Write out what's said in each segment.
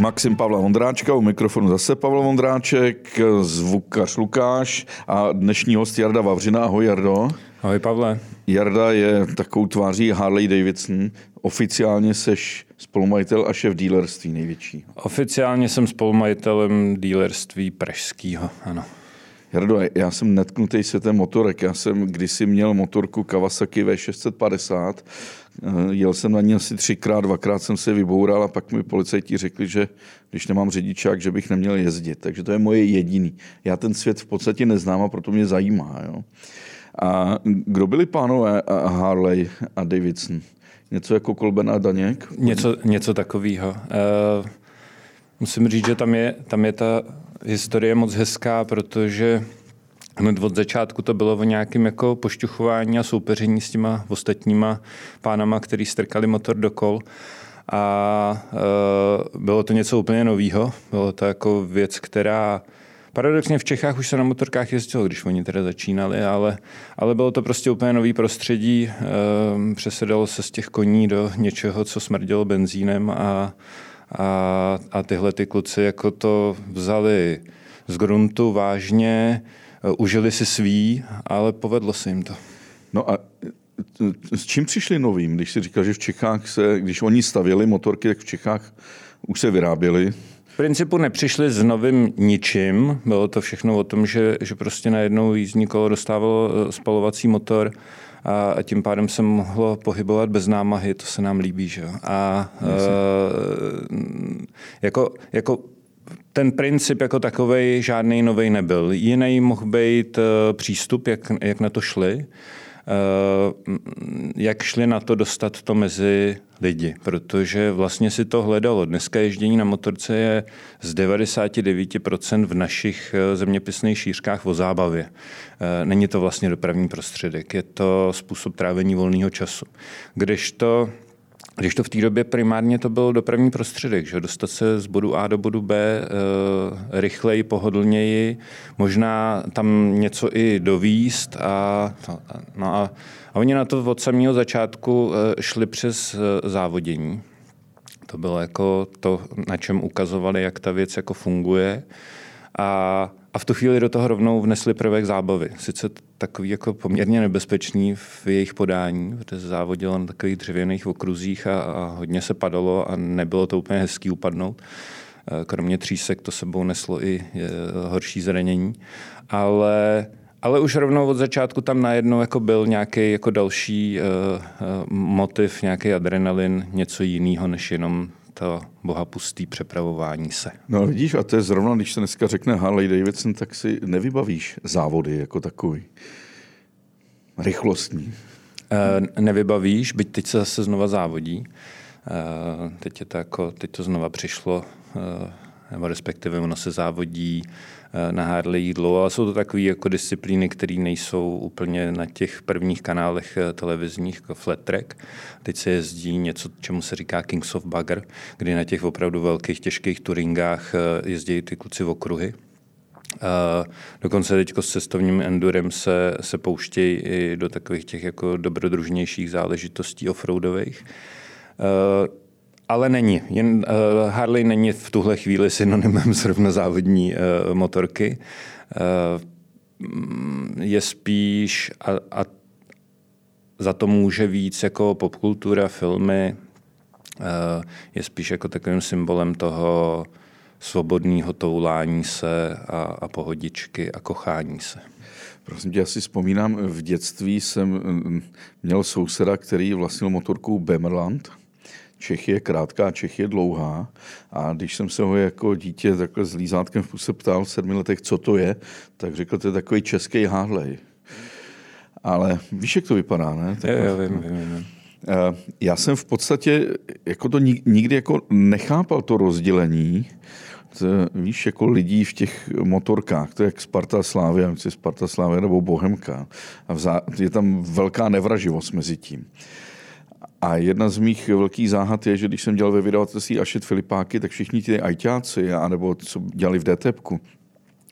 Maxim Pavla Vondráčka, u mikrofonu zase Pavel Vondráček, zvukař Lukáš a dnešní host Jarda Vavřina. Ahoj Jardo. Ahoj Pavle. Jarda je takovou tváří Harley Davidson. Oficiálně seš spolumajitel a šéf dílerství největší. Oficiálně jsem spolumajitelem dílerství pražského, ano. Jardo, já jsem netknutý světem motorek. Já jsem kdysi měl motorku Kawasaki V650. Jel jsem na ní asi třikrát, dvakrát jsem se vyboural a pak mi policajti řekli, že když nemám řidičák, že bych neměl jezdit. Takže to je moje jediný. Já ten svět v podstatě neznám a proto mě zajímá. Jo. A kdo byli pánové Harley a Davidson? Něco jako Kolben a Daněk? Něco, něco takového. Uh, musím říct, že tam je, tam je ta historie moc hezká, protože hned od začátku to bylo o nějakém jako pošťuchování a soupeření s těma ostatníma pánama, který strkali motor do kol. A e, bylo to něco úplně nového. Bylo to jako věc, která Paradoxně v Čechách už se na motorkách jezdilo, když oni teda začínali, ale, ale bylo to prostě úplně nový prostředí. E, přesedalo se z těch koní do něčeho, co smrdělo benzínem a, a, a tyhle ty kluci jako to vzali z gruntu vážně, užili si svý, ale povedlo se jim to. No a e, s čím přišli novým, když si říkal, že v Čechách se, když oni stavěli motorky, tak v Čechách už se vyráběly? V principu nepřišli s novým ničím. Bylo to všechno o tom, že, že prostě najednou jízdní kolo dostávalo e, spalovací motor a tím pádem se mohlo pohybovat bez námahy, to se nám líbí. Že? A uh, jako, jako ten princip jako takový žádný nový nebyl. Jiný mohl být uh, přístup, jak, jak na to šli. Uh, jak šli na to dostat to mezi lidi, protože vlastně si to hledalo. Dneska ježdění na motorce je z 99% v našich eh, zeměpisných šířkách o zábavě. Eh, není to vlastně dopravní prostředek, je to způsob trávení volného času. Kdežto když to v té době primárně to byl dopravní prostředek, že dostat se z bodu A do bodu B e, rychleji, pohodlněji, možná tam něco i dovíst a, no a, a oni na to od samého začátku e, šli přes e, závodění. To bylo jako to, na čem ukazovali, jak ta věc jako funguje. A a v tu chvíli do toho rovnou vnesli prvek zábavy. Sice takový jako poměrně nebezpečný v jejich podání, protože závodilo na takových dřevěných okruzích a, a hodně se padalo a nebylo to úplně hezký upadnout. E, kromě třísek to sebou neslo i e, horší zranění. Ale ale už rovnou od začátku tam najednou jako byl nějaký jako další uh, motiv, nějaký adrenalin, něco jiného než jenom to bohapustý přepravování se. No vidíš, a to je zrovna, když se dneska řekne Harley Davidson, tak si nevybavíš závody jako takový. Rychlostní. E, nevybavíš, byť teď se zase znova závodí. E, teď, je to jako, teď to znova přišlo, e, nebo respektive ono se závodí na Harley jídlo, ale jsou to takové jako disciplíny, které nejsou úplně na těch prvních kanálech eh, televizních, jako flat track. Teď se jezdí něco, čemu se říká Kings of Bugger, kdy na těch opravdu velkých, těžkých turingách eh, jezdí ty kluci v okruhy. Uh, dokonce teď s cestovním endurem se, se pouštějí i do takových těch jako dobrodružnějších záležitostí offroadových. Ale není. Jen, uh, Harley není v tuhle chvíli synonymem zrovna závodní uh, motorky. Uh, je spíš a, a za to může víc jako popkultura, filmy, uh, je spíš jako takovým symbolem toho svobodného toulání se a, a pohodičky a kochání se. Prosím tě, já si vzpomínám, v dětství jsem mm, měl souseda, který vlastnil motorku Bemerland Čech je krátká, Čech je dlouhá. A když jsem se ho jako dítě takhle s lízátkem v puse ptal v sedmi letech, co to je, tak řekl, to je takový český Harley. Ale víš, jak to vypadá, ne? Tak, jo, jo, vím, vím, vím. Eh, já jsem v podstatě jako to nikdy jako nechápal to rozdělení, to, víš, jako lidí v těch motorkách, to je jak Sparta Slávia, Sparta Slávia nebo Bohemka. A vzá, je tam velká nevraživost mezi tím. A jedna z mých velkých záhad je, že když jsem dělal ve vydavatelství Ašet Filipáky, tak všichni ti ajťáci, anebo co dělali v DTPku,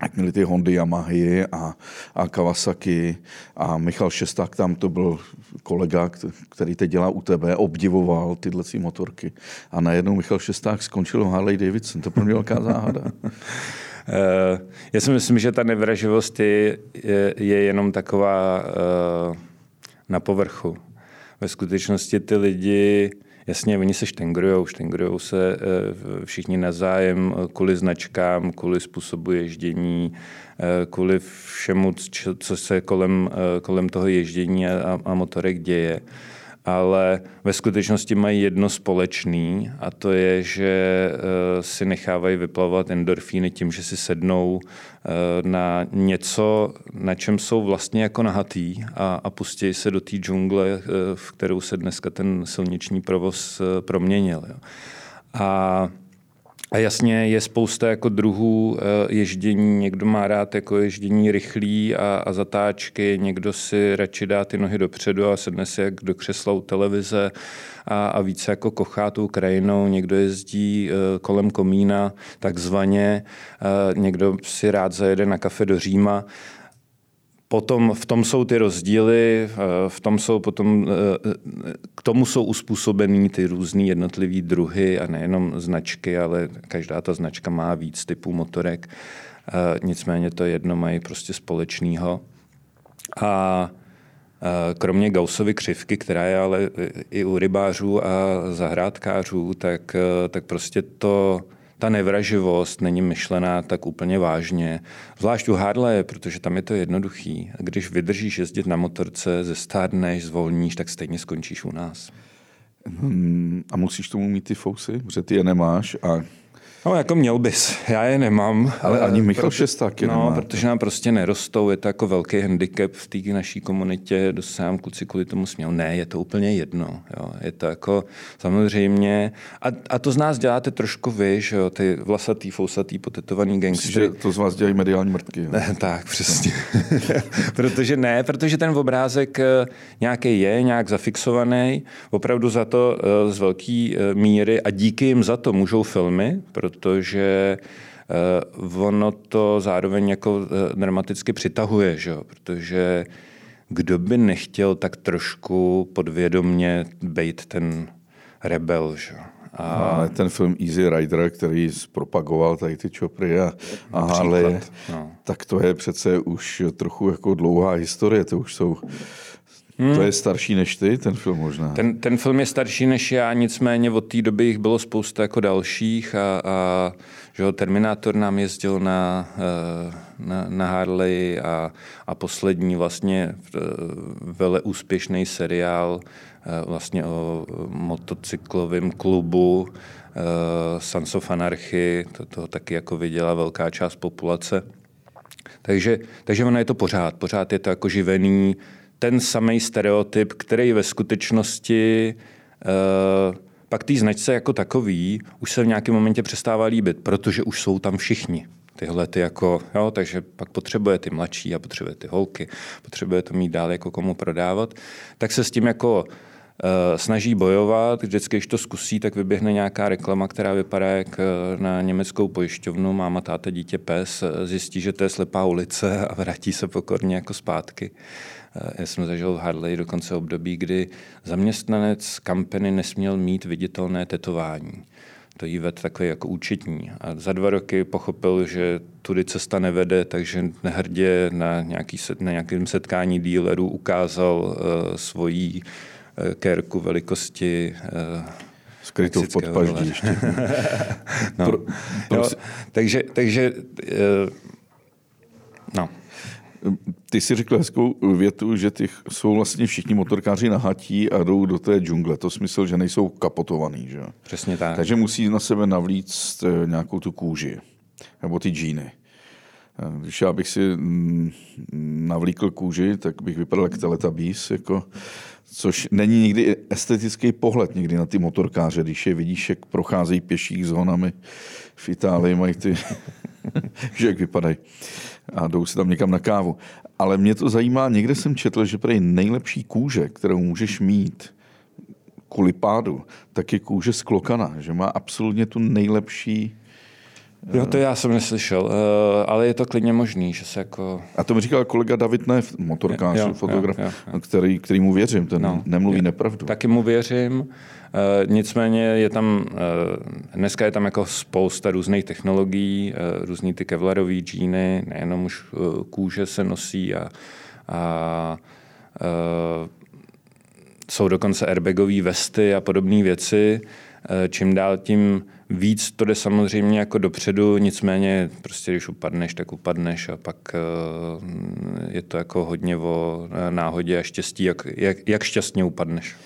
jak měli ty Hondy, Yamahy a, a Kawasaki a Michal Šesták tam to byl kolega, který teď dělá u tebe, obdivoval tyhle motorky a najednou Michal Šesták skončil v Harley Davidson. To pro mě velká záhada. Eh, já si myslím, že ta nevraživost je, je, je jenom taková uh, na povrchu. Ve skutečnosti ty lidi Jasně, oni se štengrujou, štengrujou se eh, všichni na zájem kvůli značkám, kvůli způsobu ježdění, kvůli všemu, co se kolem, kolem toho ježdění a, a motorek děje ale ve skutečnosti mají jedno společný a to je, že eh, si nechávají vyplavovat endorfíny tím, že si sednou eh, na něco, na čem jsou vlastně jako nahatý a, a pustí se do té džungle, eh, v kterou se dneska ten silniční provoz proměnil. A a jasně je spousta jako druhů eh, ježdění. Někdo má rád jako ježdění rychlý a, a zatáčky, někdo si radši dá ty nohy dopředu a sedne si jak do křesla u televize a, a více jako kochá tou krajinou. Někdo jezdí eh, kolem komína takzvaně, eh, někdo si rád zajede na kafe do Říma. Potom v tom jsou ty rozdíly, eh, v tom jsou potom, eh, k tomu jsou uspůsobený ty různé jednotlivé druhy a nejenom značky, ale každá ta značka má víc typů motorek. Eh, nicméně to jedno mají prostě společného. A kromě Gaussovy křivky, která je ale i u rybářů a zahrádkářů, tak, tak prostě to ta nevraživost není myšlená tak úplně vážně. Zvlášť u Harley, protože tam je to jednoduchý. Když vydržíš jezdit na motorce, zestárneš, zvolníš, tak stejně skončíš u nás. Hmm, a musíš tomu mít ty fousy, protože ty je nemáš a No, jako měl bys. Já je nemám. Ale ani Michal Šesták je No, nemá. protože nám prostě nerostou. Je to jako velký handicap v té naší komunitě. Dostávám kluci kvůli tomu směl. Ne, je to úplně jedno. Jo. Je to jako samozřejmě... A, a to z nás děláte trošku vy, že jo? Ty vlasatý, fousatý, potetovaný gangstry. že to z vás dělají mediální mrtky. Jo? Ne, tak, přesně. protože ne, protože ten obrázek eh, nějaký je, nějak zafixovaný. Opravdu za to eh, z velké eh, míry a díky jim za to můžou filmy, protože eh, ono to zároveň jako eh, dramaticky přitahuje, že? protože kdo by nechtěl tak trošku podvědomně být ten rebel, že? A... Ale ten film Easy Rider, který zpropagoval tady ty čopry a, a Harley, no. tak to je přece už trochu jako dlouhá historie, to už jsou Hmm. To je starší než ty, ten film možná. Ten, ten film je starší než já, nicméně od té doby jich bylo spousta jako dalších a, a že jo, Terminátor nám jezdil na, eh, na, na Harley a, a poslední vlastně eh, vele úspěšný seriál eh, vlastně o motocyklovém klubu Sons of Anarchy, to, to taky jako viděla velká část populace. Takže, takže ono je to pořád, pořád je to jako živený, ten samý stereotyp, který ve skutečnosti uh, pak té značce jako takový už se v nějakém momentě přestává líbit, protože už jsou tam všichni. Tyhle ty jako, jo, takže pak potřebuje ty mladší a potřebuje ty holky, potřebuje to mít dál jako komu prodávat, tak se s tím jako Uh, snaží bojovat, vždycky, když to zkusí, tak vyběhne nějaká reklama, která vypadá jak na německou pojišťovnu, máma, táta, dítě, pes, zjistí, že to je slepá ulice a vrátí se pokorně jako zpátky. Já jsem zažil v Harley dokonce období, kdy zaměstnanec kampany nesměl mít viditelné tetování. To jí ved takový jako účetní. A za dva roky pochopil, že tudy cesta nevede, takže nehrdě na, nějaký, na nějakém setkání dílerů ukázal uh, svoji uh, kérku velikosti uh, skrytou v podpaždí ještě. no. pro, pro... Jo, takže, takže uh, no. Ty si řekl hezkou větu, že ty jsou vlastně všichni motorkáři nahatí a jdou do té džungle. To smysl, že nejsou kapotovaný. Že? Přesně tak. Takže musí na sebe navlíct eh, nějakou tu kůži. Nebo ty džíny. Eh, když já bych si mm, navlíkl kůži, tak bych vypadal jak teletabís, jako, což není nikdy estetický pohled někdy na ty motorkáře, když je vidíš, jak procházejí pěších zónami v Itálii, mají ty, že jak vypadají a jdou si tam někam na kávu. Ale mě to zajímá, někde jsem četl, že prý nejlepší kůže, kterou můžeš mít kvůli pádu, tak je kůže z klokana, že má absolutně tu nejlepší Jo, to já jsem neslyšel, ale je to klidně možný, že se jako... A to mi říkal kolega David Nev, motorkář, jo, fotograf, jo, jo, jo. Který, který mu věřím, ten no, nemluví je, nepravdu. Taky mu věřím. Eh, nicméně je tam, eh, dneska je tam jako spousta různých technologií, eh, různý ty kevlarové džíny, nejenom už kůže se nosí a, a, a jsou dokonce airbagové vesty a podobné věci. Čím dál tím víc to jde samozřejmě jako dopředu, nicméně prostě když upadneš, tak upadneš a pak je to jako hodně o náhodě a štěstí, jak, jak, jak šťastně upadneš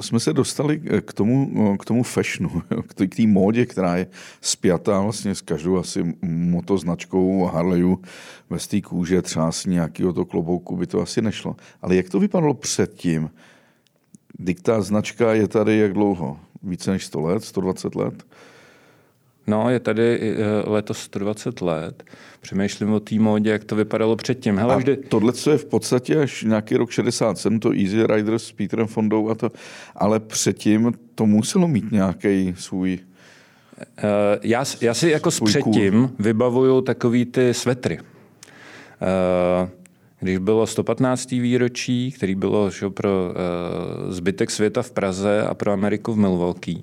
jsme se dostali k tomu, k tomu fashionu, k té módě, která je spjatá vlastně s každou asi motoznačkou Harleyu ve té kůže, třás nějakého to klobouku by to asi nešlo. Ale jak to vypadalo předtím? Diktá značka je tady jak dlouho? Více než 100 let, 120 let? No, je tady eh, letos 120 let. Přemýšlím o té módě, jak to vypadalo předtím. Hele, a vždy... tohle je v podstatě až nějaký rok 67, to Easy Riders s Peterem Fondou a to, ale předtím to muselo mít nějaký svůj uh, já, já si jako s předtím vybavuju takový ty svetry. Uh, když bylo 115. výročí, který bylo že, pro zbytek světa v Praze a pro Ameriku v Milwaukee,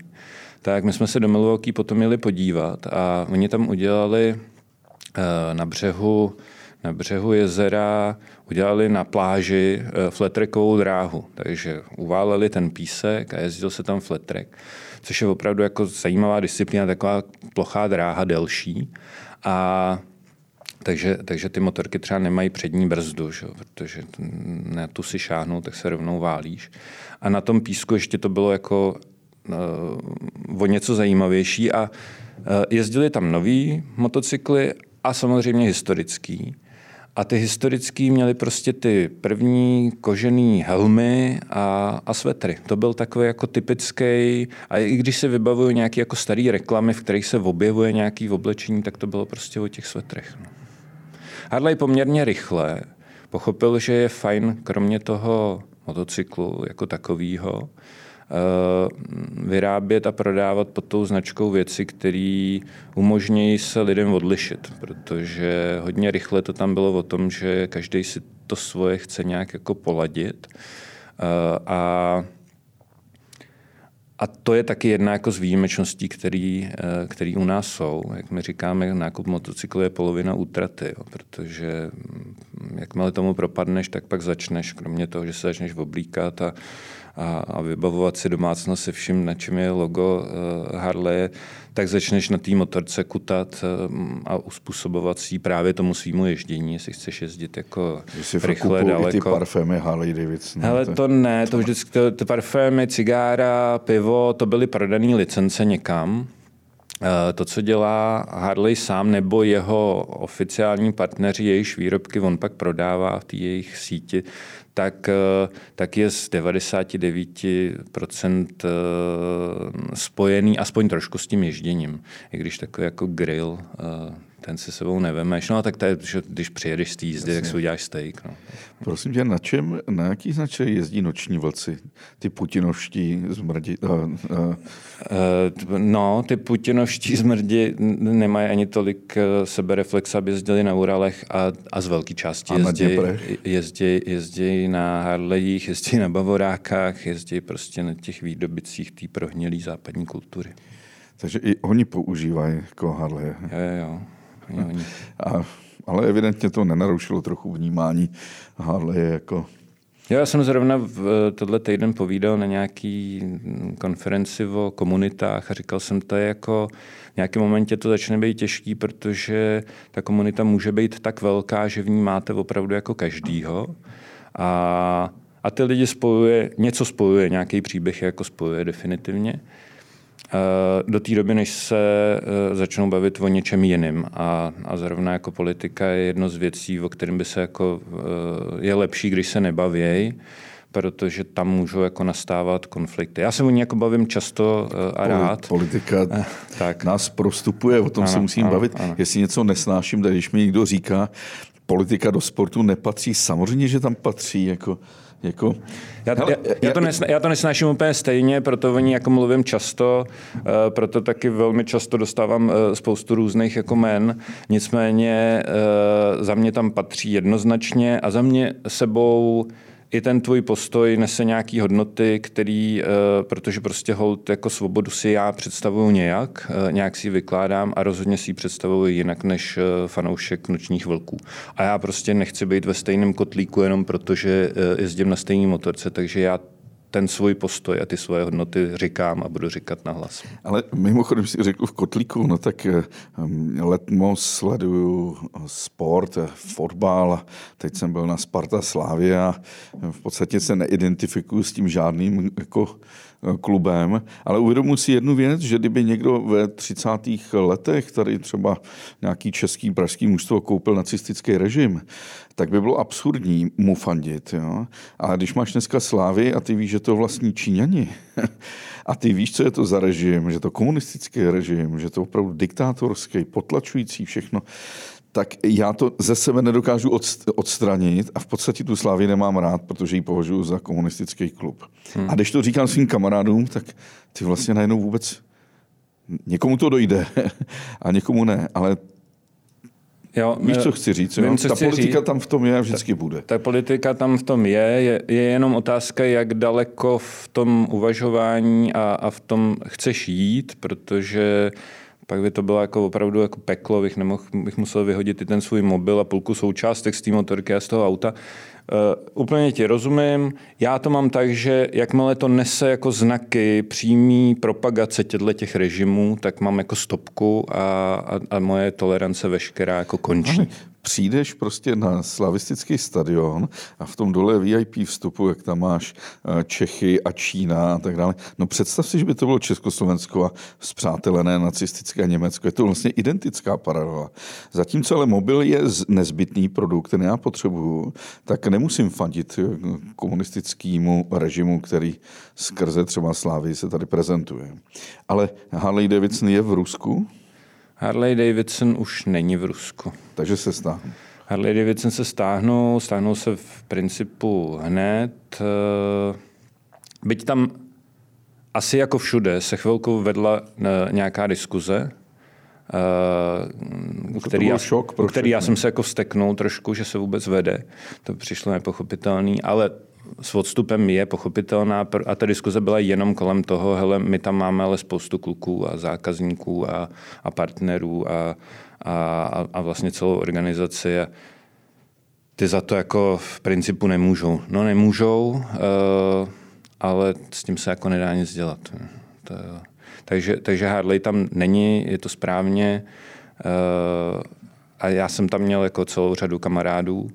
tak my jsme se do Milwaukee potom měli podívat a oni tam udělali eh, na břehu, na břehu jezera udělali na pláži eh, fletrackovou dráhu. Takže uváleli ten písek a jezdil se tam fletrek, což je opravdu jako zajímavá disciplína, taková plochá dráha delší. A takže, takže ty motorky třeba nemají přední brzdu, že? protože na tu si šáhnou, tak se rovnou válíš. A na tom písku ještě to bylo jako o něco zajímavější a eh, jezdili tam nový motocykly a samozřejmě historický. A ty historický měli prostě ty první kožený helmy a, a svetry. To byl takový jako typický, a i když se vybavuju nějaký jako starý reklamy, v kterých se objevuje nějaký oblečení, tak to bylo prostě o těch svetrech. No. Harley poměrně rychle pochopil, že je fajn, kromě toho motocyklu jako takového, Eh, vyrábět a prodávat pod tou značkou věci, které umožňují se lidem odlišit, protože hodně rychle to tam bylo o tom, že každý si to svoje chce nějak jako poladit eh, a a to je taky jedna jako z výjimečností, který, eh, který u nás jsou. Jak my říkáme, nákup motocyklu je polovina útraty, jo, protože mm, jakmile tomu propadneš, tak pak začneš, kromě toho, že se začneš oblíkat a, a, a vybavovat si domácnost se vším, na čem je logo uh, Harley, tak začneš na té motorce kutat uh, a uspůsobovat si právě tomu svýmu ježdění, jestli chceš jezdit jako rychle, daleko. ty parfémy Harley Davidson. Hele, to ne, to vždycky, to, ty parfémy, cigára, pivo, to byly prodané licence někam. Eh, to, co dělá Harley sám nebo jeho oficiální partneři, jejichž výrobky on pak prodává v té jejich síti, tak, eh, tak je z 99% eh, spojený aspoň trošku s tím ježděním. I když takový jako grill ten si sebou nevemeš. No a tak to je, že když přijedeš z té jízdy, tak si uděláš steak. No. Prosím tě, na čem, na jaký značce jezdí noční vlci? Ty putinovští zmrdi? Uh, uh. Uh, no, ty putinovští zmrdi nemají ani tolik sebereflex, aby jezdili na Uralech a, a z velké části jezdí, jezdí, jezdí na Harlejích, jezdí na Bavorákách, jezdí prostě na těch výdobicích té prohnilé západní kultury. Takže i oni používají jako Harley. Jo, jo, jo. A, ale evidentně to nenarušilo trochu vnímání Harley jako já jsem zrovna v tohle týden povídal na nějaký konferenci o komunitách a říkal jsem, to je jako v nějakém momentě to začne být těžký, protože ta komunita může být tak velká, že v ní máte opravdu jako každýho. A, a ty lidi spojuje, něco spojuje, nějaký příběh jako spojuje definitivně. Eh, do té doby, než se eh, začnou bavit o něčem jiným. A, a zrovna jako politika je jedno z věcí, o kterém by se jako, eh, je lepší, když se nebavějí, protože tam můžou jako nastávat konflikty. Já se o ní jako bavím často a rád. Politika tak. nás prostupuje, o tom ano, se musím ano, bavit. Ano. Jestli něco nesnáším, když mi někdo říká, politika do sportu nepatří, samozřejmě, že tam patří. Jako, Jako, já, hele, já, já, to nesna, já to nesnáším úplně stejně, proto o ní jako mluvím často, uh, proto taky velmi často dostávám uh, spoustu různých jako men. Nicméně uh, za mě tam patří jednoznačně a za mě sebou i ten tvůj postoj nese nějaký hodnoty, který, protože prostě hold jako svobodu si já představuju nějak, nějak si ji vykládám a rozhodně si ji představuju jinak než fanoušek nočních vlků. A já prostě nechci být ve stejném kotlíku jenom protože jezdím na stejné motorce, takže já ten svůj postoj a ty svoje hodnoty říkám a budu říkat na hlas. Ale mimochodem si řekl v kotlíku, no tak eh, letmo sleduju sport, eh, fotbal, teď jsem byl na Sparta a v podstatě se neidentifikuju s tím žádným jako klubem, ale uvědomuji si jednu věc, že kdyby někdo ve 30. letech tady třeba nějaký český pražský mužstvo koupil nacistický režim, tak by bylo absurdní mu fandit. Jo? A když máš dneska slávy a ty víš, že to vlastní Číňani, a ty víš, co je to za režim, že to komunistický režim, že to opravdu diktátorský, potlačující všechno, tak já to ze sebe nedokážu odstranit a v podstatě tu Slávy nemám rád, protože ji považuji za komunistický klub. Hmm. A když to říkám svým kamarádům, tak ty vlastně najednou vůbec někomu to dojde a někomu ne, ale Jo, Víš, co chci říct? Vím, co ta chci politika říct. tam v tom je a vždycky ta, bude. Ta politika tam v tom je, je, je jenom otázka, jak daleko v tom uvažování a, a v tom chceš jít, protože pak by to bylo jako opravdu jako peklo, bych, nemohl, bych musel vyhodit i ten svůj mobil a půlku součástek z té motorky a z toho auta. Uh, úplně ti rozumím. Já to mám tak, že jakmile to nese jako znaky přímý propagace těchto těch režimů, tak mám jako stopku a, a, a moje tolerance veškerá jako končí přijdeš prostě na slavistický stadion a v tom dole VIP vstupu, jak tam máš eh, Čechy a Čína a tak dále. No představ si, že by to bylo Československo a zpřátelené nacistické Německo. Je to vlastně identická paralela. Zatímco ale mobil je nezbytný produkt, který já potřebuju, tak nemusím fandit eh, komunistickému režimu, který skrze třeba Slávy se tady prezentuje. Ale Harley Davidson je v Rusku, Harley Davidson už není v Rusku. Takže se stáhnou. Harley Davidson se stáhnou, stáhnou se v principu hned. Eh, byť tam asi jako všude se chvilku vedla eh, nějaká diskuze, Uh, který, já, šok který já jsem se jako vsteknul trošku, že se vůbec vede. To přišlo nepochopitelný, ale s odstupem je pochopitelná a ta diskuze byla jenom kolem toho, hele, my tam máme ale spoustu kluků a zákazníků a, a partnerů a, a, a vlastně celou organizaci a ty za to jako v principu nemůžou. No nemůžou, uh, ale s tím se jako nedá nic dělat. To, takže, takže Harley tam není, je to správně uh, a já jsem tam měl jako celou řadu kamarádů,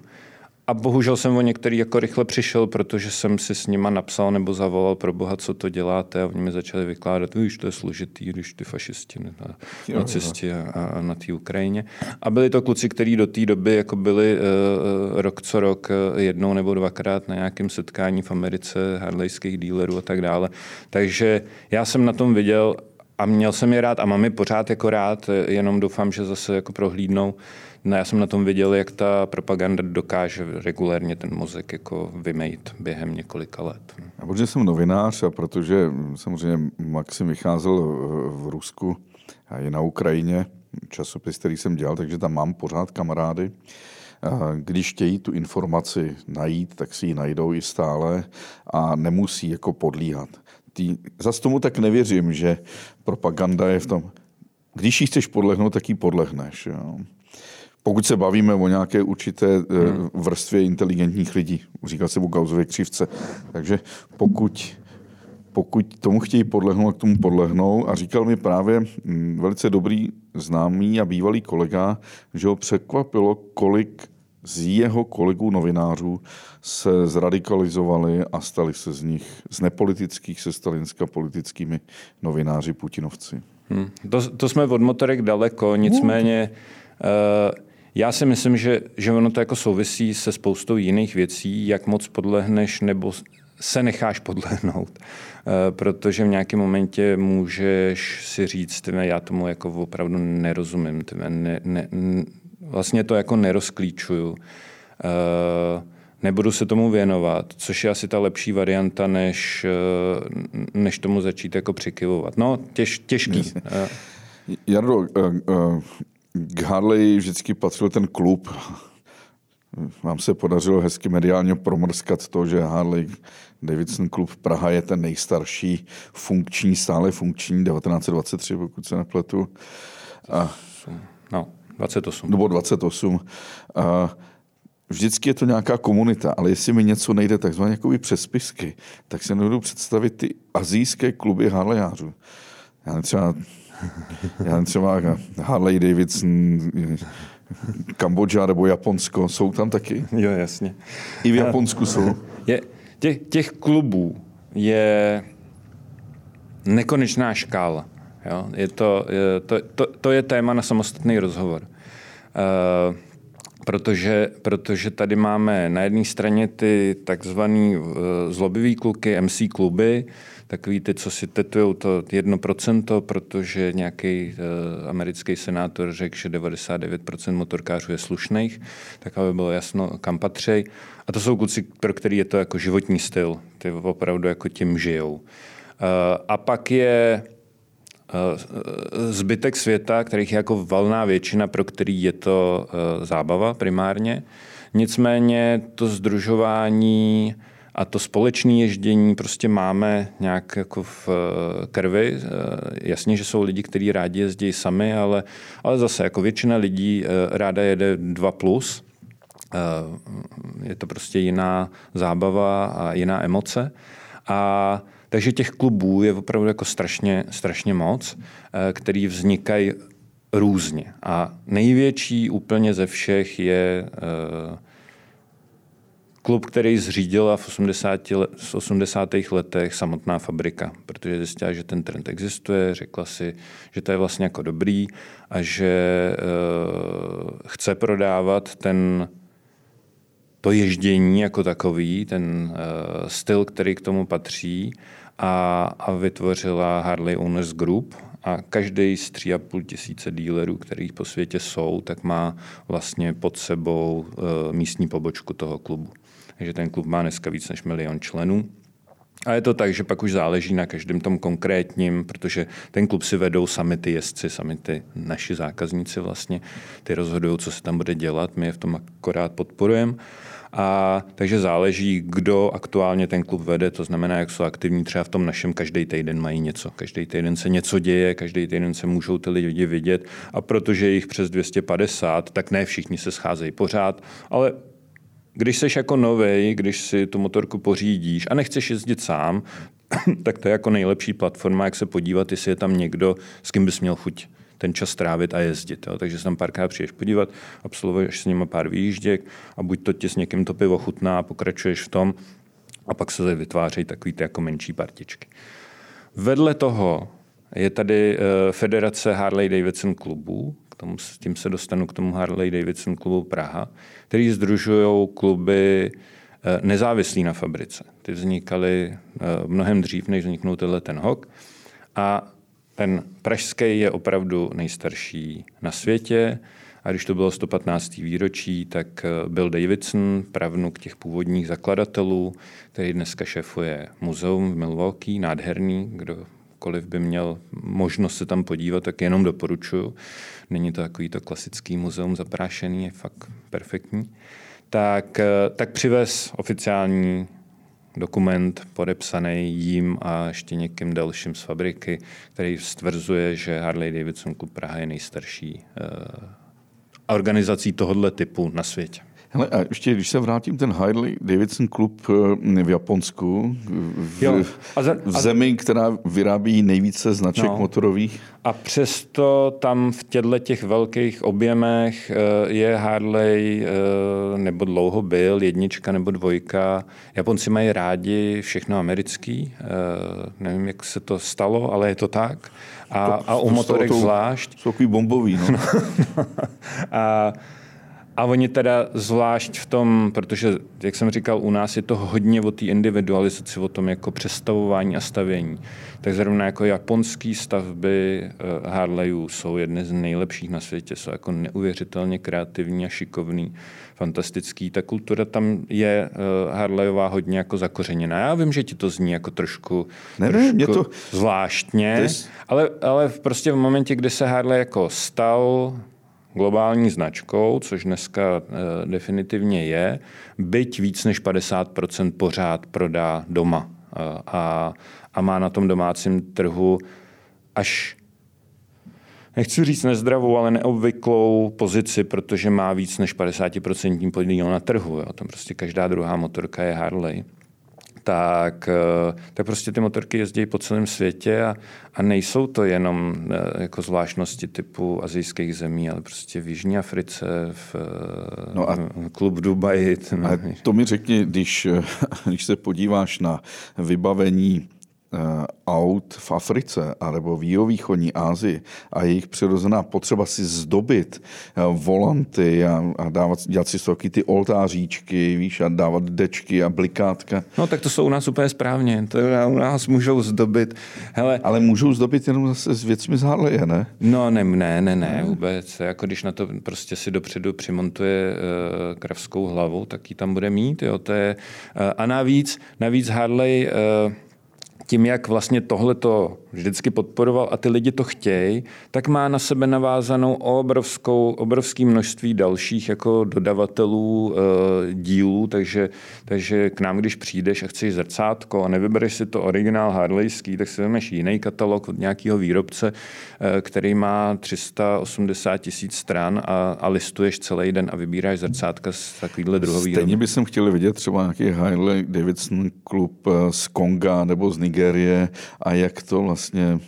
a bohužel jsem o některý jako rychle přišel, protože jsem si s nima napsal nebo zavolal pro boha, co to děláte a oni mi začali vykládat, víš, to je složitý, když ty fašisti, na, nacisti a, a na té Ukrajině. A byli to kluci, kteří do té doby jako byli uh, rok co rok uh, jednou nebo dvakrát na nějakém setkání v Americe harlejských dílerů a tak dále. Takže já jsem na tom viděl a měl jsem je rád a mám je pořád jako rád, jenom doufám, že zase jako prohlídnou No já jsem na tom viděl, jak ta propaganda dokáže regulérně ten mozek jako vymejt během několika let. A protože jsem novinář a protože samozřejmě Maxim vycházel v Rusku a je na Ukrajině, časopis, který jsem dělal, takže tam mám pořád kamarády. Když chtějí tu informaci najít, tak si ji najdou i stále a nemusí jako podlíhat. Tý, zas tomu tak nevěřím, že propaganda je v tom, když ji chceš podlehnout, tak ji podlehneš. Jo. Pokud se bavíme o nějaké určité eh, hmm. vrstvě inteligentních lidí, říká se o Gaussově křivce. Takže pokud, pokud tomu chtějí podlehnout, k tomu podlehnou. A říkal mi právě hm, velice dobrý známý a bývalý kolega, že ho překvapilo, kolik z jeho kolegů novinářů se zradikalizovali a stali se z nich, z nepolitických se stalinska politickými novináři Putinovci. Hmm. To, to jsme od motorek daleko, nicméně uh, já si myslím, že, že ono to jako souvisí se spoustou jiných věcí, jak moc podlehneš nebo se necháš podlehnout. Eh, protože v nějakém momentě můžeš si říct, tyme, já tomu jako opravdu nerozumím, tyme, ne, ne, vlastně to jako nerozklíčuju. Uh, nebudu se tomu věnovat, což je asi ta lepší varianta, než, než tomu začít jako přikivovat. No, těž, těžký. Jardo, k Harley vždycky patřil ten klub. Vám se podařilo hezky mediálně promrskat to, že Harley Davidson klub Praha je ten nejstarší funkční, stále funkční, 1923, pokud se nepletu. A, no, 28. Nebo 28. A, vždycky je to nějaká komunita, ale jestli mi něco nejde takzvaně jako přes spisky, tak se nebudu představit ty azijské kluby harlejářů. Já třeba, já třeba Harley Davidson, Kambodža nebo Japonsko, jsou tam taky? Jo, jasně. I v Japonsku jsou. Je, těch, těch klubů je nekonečná škála. Jo? Je to, je, to, to, to je téma na samostatný rozhovor. Uh, protože, protože tady máme na jedné straně ty takzvané uh, zlobivý kluky, MC kluby, takový ty, co si tetují to 1%, protože nějaký uh, americký senátor řekl, že 99% motorkářů je slušných, tak aby bylo jasno, kam patřej. A to jsou kluci, pro který je to jako životní styl. Ty opravdu jako tím žijou. Uh, a pak je uh, zbytek světa, kterých je jako valná většina, pro který je to zábava primárně. Nicméně to združování a to společné ježdění prostě máme nějak jako v eh, krvi. Eh, jasně, že jsou lidi, kteří rádi jezdí sami, ale, ale zase jako většina lidí eh, ráda jede 2+, plus. je to prostě jiná zábava a jiná emoce. A takže těch klubů je opravdu jako strašně, strašně moc, který vznikají různě. A největší úplně ze všech je klub, který zřídila v 80, let, v 80. letech samotná fabrika, protože zjistila, že ten trend existuje, řekla si, že to je vlastně jako dobrý a že uh, chce prodávat ten to ježdění jako takový, ten uh, styl, který k tomu patří a, a vytvořila Harley Owners Group, a každý z 3,5 tisíce dílerů, kterých po světě jsou, tak má vlastně pod sebou uh, místní pobočku toho klubu že ten klub má dneska víc než milion členů. A je to tak, že pak už záleží na každém tom konkrétním, protože ten klub si vedou sami ty jezdci, sami ty naši zákazníci vlastně, ty rozhodují, co se tam bude dělat, my je v tom akorát podporujeme. A takže záleží, kdo aktuálně ten klub vede, to znamená, jak jsou aktivní. Třeba v tom našem každý týden mají něco. Každý týden se něco děje, každý týden se můžou ty lidi vidět. A protože jich přes 250, tak ne všichni se scházejí pořád, ale když jsi jako nový, když si tu motorku pořídíš a nechceš jezdit sám, tak to je jako nejlepší platforma, jak se podívat, jestli je tam někdo, s kým bys měl chuť ten čas trávit a jezdit. Jo. Takže se tam párkrát přijdeš podívat, absolvuješ s nimi pár výjížděk a buď to ti s někým to pivo chutná a pokračuješ v tom a pak se vytvářejí takový ty jako menší partičky. Vedle toho je tady uh, Federace Harley Davidson klubů, tomu, s tím se dostanu k tomu Harley Davidson klubu Praha, který združují kluby uh, nezávislí na fabrice. Ty vznikaly uh, mnohem dřív, než vzniknul tenhle ten HOK. A ten pražský je opravdu nejstarší na světě. A když to bylo 115. výročí, tak Bill Davidson, pravnuk těch původních zakladatelů, který dneska šefuje muzeum v Milwaukee, nádherný, kdo kdokoliv by měl možnost se tam podívat, tak jenom doporučuju. Není to takový to klasický muzeum zaprášený, je fakt perfektní. Tak, eh, tak přivez oficiální dokument podepsaný jím a ještě někým dalším z fabriky, který stvrzuje, že Harley Davidson Club Praha je nejstarší uh, organizací tohoto typu na světě. Hele, a ještě, když se vrátím, ten Harley Davidson klub eh, v Japonsku, v, jo. A za, v zemi, která vyrábí nejvíce značek no. motorových. A přesto tam v těchto těch velkých objemech eh, je Harley, eh, nebo dlouho byl, jednička nebo dvojka. Japonci mají rádi všechno americký. Nevím, jak se to stalo, ale je to tak. A, to, a u motorek zvlášť. Jsou takový bombový, no. a A oni teda zvlášť v tom, protože, jak jsem říkal, u nás je to hodně o té individualizaci, o tom jako přestavování a stavění. Tak zrovna jako japonský stavby eh, Harleyů jsou jedny z nejlepších na světě, jsou jako neuvěřitelně kreativní a šikovný, fantastický. Ta kultura tam je uh, Harleyová hodně jako zakořeněná. Já vím, že ti to zní jako trošku, ne, trošku ne, to... zvláštně, to je... ale, ale prostě v momentě, kdy se Harley jako stal globální značkou, což dneska e, definitivně je, byť víc než 50% pořád prodá doma e, a, a má na tom domácím trhu až nechci říct nezdravou, ale neobvyklou pozici, protože má víc než 50% podíl na trhu. Jo. Tam prostě každá druhá motorka je Harley tak, eh, tak prostě ty motorky jezdí po celém světě a, a nejsou to jenom eh, jako zvláštnosti typu azijských zemí, ale prostě v Jižní Africe, v, eh, no a, klub Dubaji. A to mi řekni, když, když se podíváš na vybavení aut v Africe alebo v jihovýchodní Asii a jejich přirozená potřeba si zdobit eh, volanty a, a dávat, dělat si taky ty oltáříčky, víš, a dávat dečky a blikátka. No tak to jsou u nás úplně správně, to u nás můžou zdobit. Hele, Ale můžou zdobit jenom zase s věcmi z Harleje, ne? No ne, ne, ne, ne, vůbec. Jako když na to prostě si dopředu přimontuje uh, kravskou hlavu, tak ji tam bude mít, jo, to je, uh, a navíc, navíc Harley uh, tím, jak vlastně tohleto vždycky podporoval a ty lidi to chtějí, tak má na sebe navázanou obrovskou, obrovské množství dalších jako dodavatelů e, dílů, takže, takže k nám, když přijdeš a chceš zrcátko a nevybereš si to originál Harleyský, tak si vezmeš jiný katalog od nějakého výrobce, e, který má 380 tisíc stran a, a listuješ celý den a vybíráš zrcátka z takovýhle druhový. Stejně bych chtěl vidět třeba nějaký Harley Davidson klub eh, z Konga nebo z Nigérie a jak to vlastně vlastně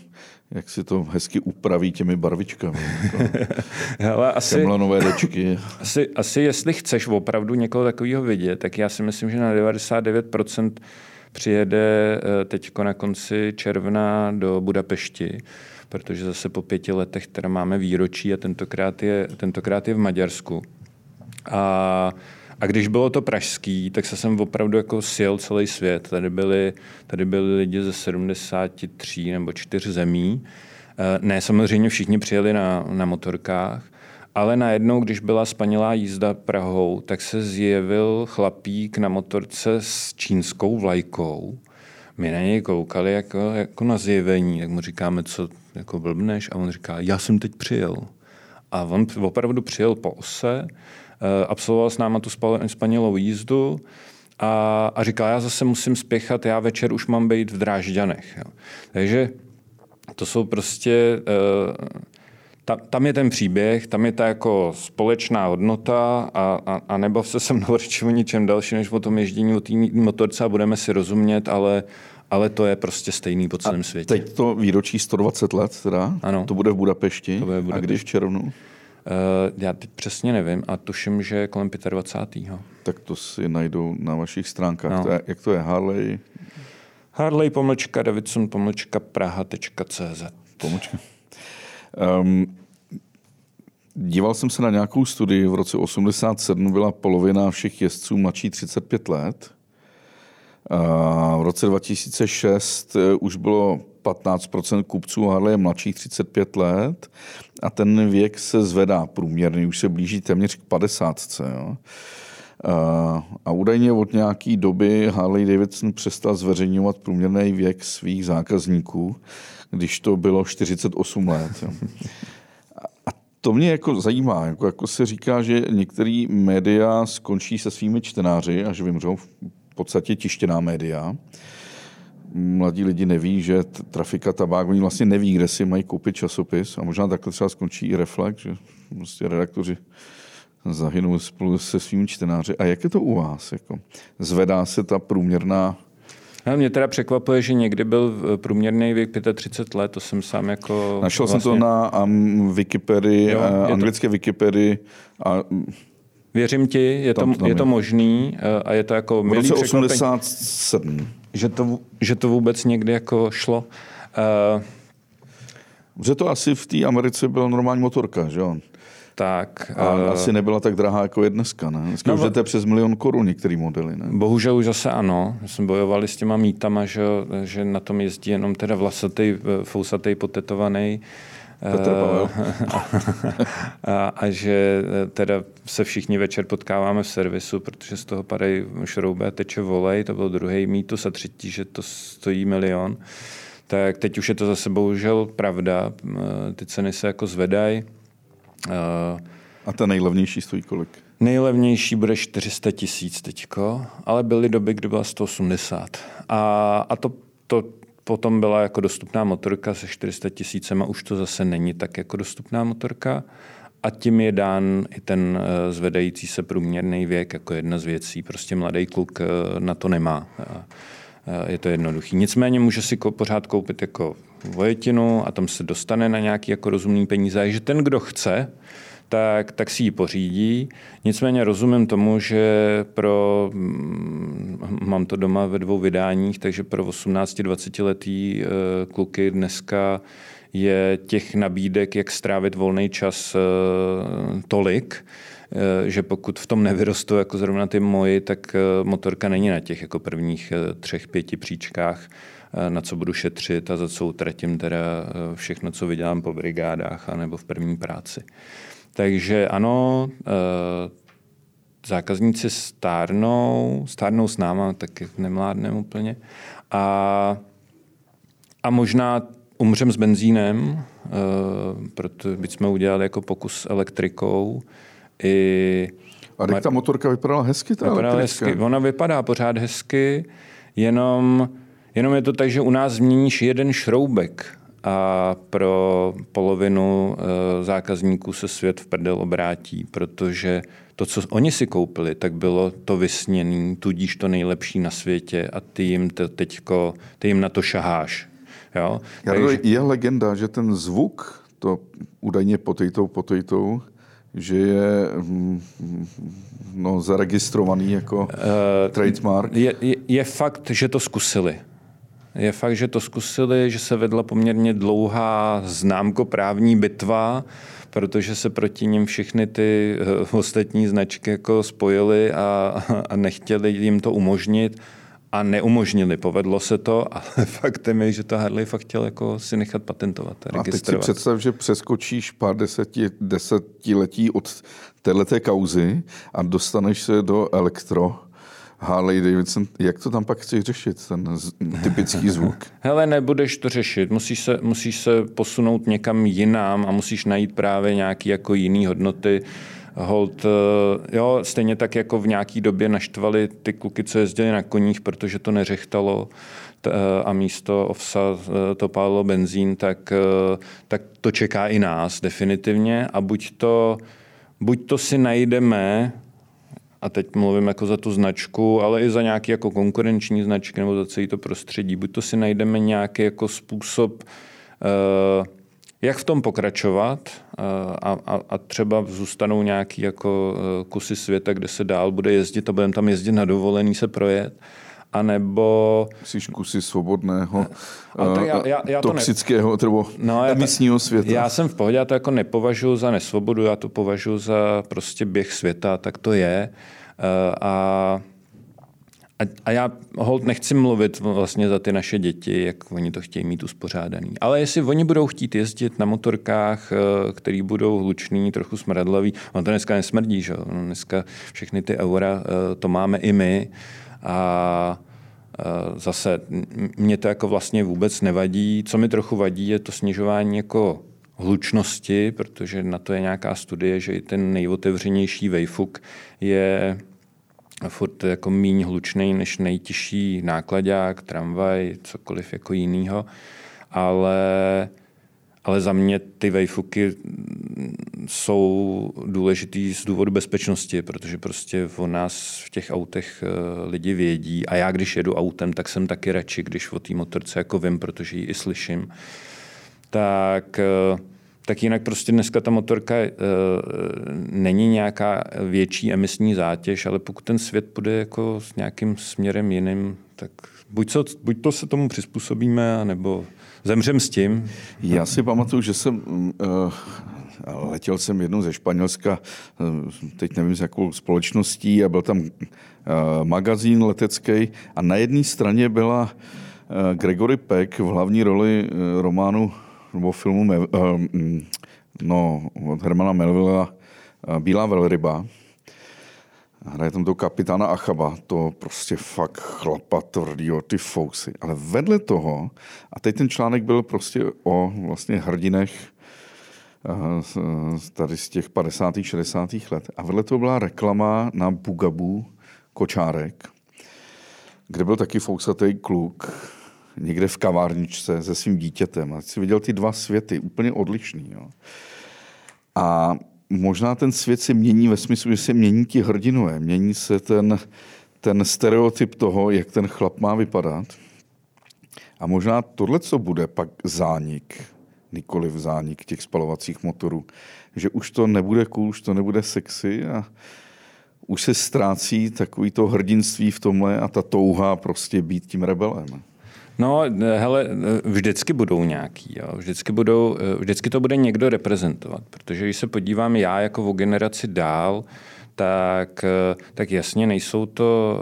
jak si to hezky upraví těmi barvičkami. Hele, asi, dečky. Asi, asi jestli chceš opravdu někoho takového vidět, tak já si myslím, že na 99% přijede eh, teď na konci června do Budapešti, protože zase po pěti letech teda máme výročí a tentokrát je, tentokrát je v Maďarsku. A a když bylo to pražský, tak se jsem opravdu jako sjel celý svět. Tady byli, tady byli lidi ze 73 nebo 4 zemí. Eh, ne, samozřejmě všichni přijeli na, na motorkách, ale najednou, když byla spanilá jízda Prahou, tak se zjevil chlapík na motorce s čínskou vlajkou. My na něj koukali jako, jako na zjevení, tak mu říkáme, co jako blbneš, a on říká, já jsem teď přijel. A on opravdu přijel po ose, absolvoval s náma tu spanilou jízdu a, a říkal, já zase musím spěchat, já večer už mám být v Drážďanech. Jo. Takže to jsou prostě, uh, ta, tam je ten příběh, tam je ta jako společná hodnota a, a, a nebav se se mnou o ničem další, než o tom ježdění o té motorce a budeme si rozumět, ale ale to je prostě stejný po celém světě. teď to výročí 120 let teda, ano. to bude v Budapešti. To bude v Budapešti. A když v červnu? Uh, já teď přesně nevím a tuším, že kolem 25. Tak to si najdou na vašich stránkách. No. To je, jak to je? Harley? Harley pomlčka Davidson pomlčka Praha.cz Pomlčka. Um, díval jsem se na nějakou studii, v roce 87 byla polovina všech jezdců mladší 35 let. A v roce 2006 eh, už bylo 15% kupců Harley mladších 35 let a ten věk se zvedá průměrně, už se blíží téměř k 50. Jo. A, a údajně od nějaké doby Harley Davidson přestal zveřejňovat průměrný věk svých zákazníků, když to bylo 48 let. Jo. A to mě jako zajímá, jako, jako se říká, že některé média skončí se svými čtenáři, až vymřou v podstatě tištěná média mladí lidi neví, že trafika tabák, oni vlastně neví, kde si mají koupit časopis a možná takhle třeba skončí i Reflex, že prostě redaktoři zahynou spolu se svými čtenáři. A jak je to u vás? Jako, zvedá se ta průměrná No, mě teda překvapuje, že někdy byl průměrný věk 35 let, to jsem sám jako... Našel vlastně... jsem to vlastně- na um, Wikipedii, jo, uh, anglické to... Wikipedii a Věřím ti, je, to, je to možný uh, a je to jako milý v roce 87 že to, že to vůbec někdy jako šlo. Uh, že to asi v té Americe byla normální motorka, že jo? Tak, a uh, asi nebyla tak drahá, jako je dneska, ne? Dneska no, už jdete přes milion korun některý modely, ne? Bohužel už zase ano. Jsme bojovali s těma mítama, že, že na tom jezdí jenom teda vlasatý, fousatý, potetovaný. Uh, a, a že teda se všichni večer potkáváme v servisu, protože z toho padají šroubé teče volej, to byl druhý mýtus a třetí, že to stojí milion. Tak teď už je to zase bohužel pravda. Ty ceny se jako zvedají. A ta nejlevnější stojí kolik? Nejlevnější bude 400 tisíc teďko, ale byly doby, kdy byla 180. A, a to, to potom byla jako dostupná motorka se 400 tisícema, už to zase není tak jako dostupná motorka. A tím je dán i ten eh, zvedající se průměrný věk jako jedna z věcí. Prostě mladý kluk eh, na to nemá. Je to jednoduchý. Nicméně může si pořád koupit jako vojetinu a tam se dostane na nějaký jako rozumný peníze. že ten, kdo chce, tak, tak si ji pořídí. Nicméně rozumím tomu, že pro, mm, mám to doma ve dvou vydáních, takže pro 18-20 letý eh, kluky dneska je těch nabídek, jak strávit volný čas eh, tolik, eh, že pokud v tom nevyrostou jako zrovna ty moji, tak motorka není na těch jako prvních třech, pěti příčkách, na co budu šetřit a za co utratím teda všechno, co vydělám po brigádách a nebo v první práci. Takže ano, eh, zákazníci stárnou, stárnou s náma, taky nemládneme úplně. A, a možná umřem s benzínem, eh, protože bychom udělali jako pokus elektrikou. I a tak ta motorka vypadala hezky, ta vypadala hezky. Ona vypadá pořád hezky, jenom, jenom je to tak, že u nás změníš jeden šroubek a pro polovinu eh, zákazníků se svět v prdel obrátí, protože to, co oni si koupili, tak bylo to vysněný, tudíž to nejlepší na světě a ty jim to teďko, ty jim na to šaháš. Jo? Takže... Je legenda, že ten zvuk, to údajně potejtou, potejtou, že je mm, no, zaregistrovaný jako uh, trademark? Je, je, je fakt, že to zkusili je fakt, že to zkusili, že se vedla poměrně dlouhá známkoprávní bitva, protože se proti ním všechny ty eh, ostatní značky jako spojily a, a nechtěli jim to umožnit a neumožnili. Povedlo se to, ale faktem je, že to Harley fakt chtěl jako si nechat patentovat a, a teď si představ, že přeskočíš pár deseti, desetiletí od této kauzy a dostaneš se do elektro Harley Davidson, jak to tam pak chceš řešit, ten typický zvuk? Hele, nebudeš to řešit, musíš se, musíš se posunout někam jinam a musíš najít právě nějaký jako jiný hodnoty. Hold, eh, jo, stejně tak jako v nějaký době naštvali ty kluky, co jezdili na koních, protože to neřechtalo eh, a místo ovsa eh, to pálilo benzín, tak, tak to čeká i nás definitivně a buď to, buď to si najdeme a teď mluvím jako za tu značku, ale i za nějaký jako konkurenční značky nebo za celé to prostředí. Buď to si najdeme nějaký jako způsob, uh, jak v tom pokračovat uh, a, a, a třeba zůstanou nějaký jako uh, kusy světa, kde se dál bude jezdit a budeme tam jezdit na dovolený se projet, anebo... Myslíš kusy svobodného, to já, já, já toxického to ne... nebo no, emisního světa? Já jsem v pohodě, já to jako nepovažuji za nesvobodu, já to považuji za prostě běh světa, tak to je. Eh, a a, a já hold nechci mluvit vlastně za ty naše děti, jak oni to chtějí mít uspořádaný. Ale jestli oni budou chtít jezdit na motorkách, eh, který budou hlučný, trochu smradlavý, on to dneska nesmrdí, že? Dneska všechny ty eura eh, to máme i my. A zase mě to jako vlastně vůbec nevadí. Co mi trochu vadí, je to snižování jako hlučnosti, protože na to je nějaká studie, že i ten nejotevřenější vejfuk je furt jako míň hlučný než nejtěžší nákladák, tramvaj, cokoliv jako jinýho. Ale, ale za mě ty vejfuky jsou důležitý z důvodu bezpečnosti, protože prostě o nás v těch autech eh, lidi vědí a já když jedu autem, tak jsem taky radši, když o té motorce jako vím, protože ji i slyším. Tak eh, tak jinak prostě dneska ta motorka e, není nějaká větší emisní zátěž, ale pokud ten svět bude jako s nějakým směrem jiným, tak buď, co, buď to se tomu přizpůsobíme, nebo zemřem s tím. Já si pamatuju, že jsem uh, letěl jsem jednou ze Španělska, teď nevím, s jakou společností, a byl tam magazín letecký a na jedné straně byla Gregory Peck v hlavní roli románu nebo filmu no, od Hermana Melvilla Bílá velryba. Hraje tam to kapitána Achaba, to prostě fakt chlapa tvrdýho, ty fousy. Ale vedle toho, a teď ten článek byl prostě o vlastně hrdinech tady z těch 50. 60. let. A vedle toho byla reklama na Bugabu kočárek, kde byl taky fousatý kluk, někde v kavárničce se svým dítětem. A si viděl ty dva světy, úplně odlišný. Jo. A možná ten svět se mění ve smyslu, že se mění ti hrdinové, mění se ten, ten stereotyp toho, jak ten chlap má vypadat. A možná tohle, co bude pak zánik, nikoli v zánik těch spalovacích motorů, že už to nebude cool, už to nebude sexy a už se ztrácí takový to hrdinství v tomhle a ta touha prostě být tím rebelem. No, hele, vždycky budou nějaký, jo. Vždycky, budou, vždycky to bude někdo reprezentovat, protože když se podívám já jako o generaci dál, tak, tak jasně nejsou to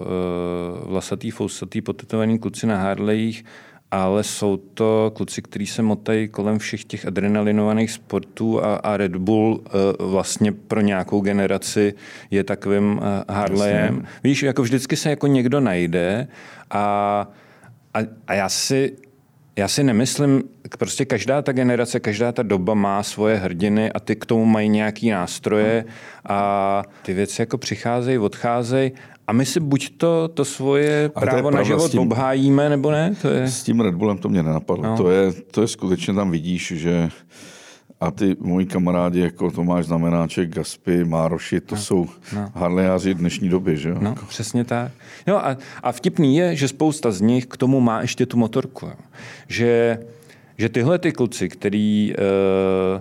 uh, vlasatý, fousatý, potetovaný kluci na Harleyích, ale jsou to kluci, kteří se motají kolem všech těch adrenalinovaných sportů a, a Red Bull uh, vlastně pro nějakou generaci je takovým uh, Harleyem. Jasně. Víš, jako vždycky se jako někdo najde a a, a já si já si nemyslím, prostě každá ta generace, každá ta doba má svoje hrdiny a ty k tomu mají nějaký nástroje a ty věci jako přicházejí, odcházejí a my si buď to, to svoje právo to na život tím, obhájíme, nebo ne? To je... S tím Red Bullem to mě nenapadlo. No. To, je, to je skutečně tam vidíš, že a ty moji kamarádi, jako Tomáš Znamenáček, Gaspy, Mároši, to no, jsou no. harlejáři dnešní doby, že jo? No, přesně tak. Jo, a, a vtipný je, že spousta z nich k tomu má ještě tu motorku. Jo. Že, že tyhle ty kluci, který e,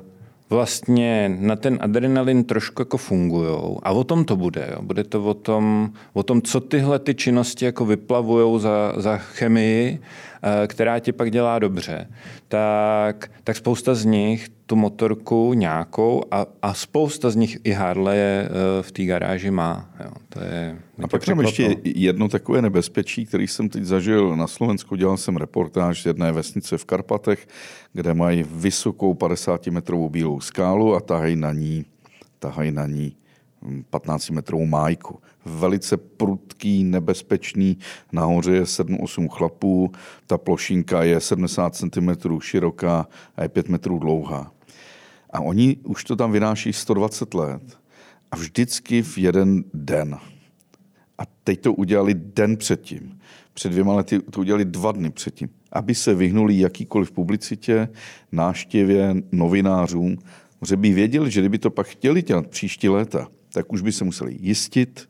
vlastně na ten adrenalin trošku jako fungují. A o tom to bude. Jo. Bude to o tom, o tom, co tyhle ty činnosti jako vyplavují za, za chemii, eh, která ti pak dělá dobře. Tak, tak spousta z nich tu motorku nějakou a, a spousta z nich i Harley eh, v té garáži má. Jo. To je, a pak mám ještě jedno takové nebezpečí, který jsem teď zažil na Slovensku. Dělal jsem reportáž z jedné vesnice v Karpatech, kde mají vysokou 50-metrovou bílou skálu a tahají na ní, tahají na ní 15-metrovou hm, májku. Velice prudký, nebezpečný. Nahoře je 7-8 chlapů, ta plošinka je 70 cm široká a je 5 metrů dlouhá. A oni už to tam vynáší 120 let a vždycky v jeden den. A teď to udělali den předtím. Před dvěma lety to udělali dva dny předtím, aby se vyhnuli jakýkoliv publicitě, náštěvě, novinářům, že by věděli, že kdyby to pak chtěli dělat příští léta, tak už by se museli jistit,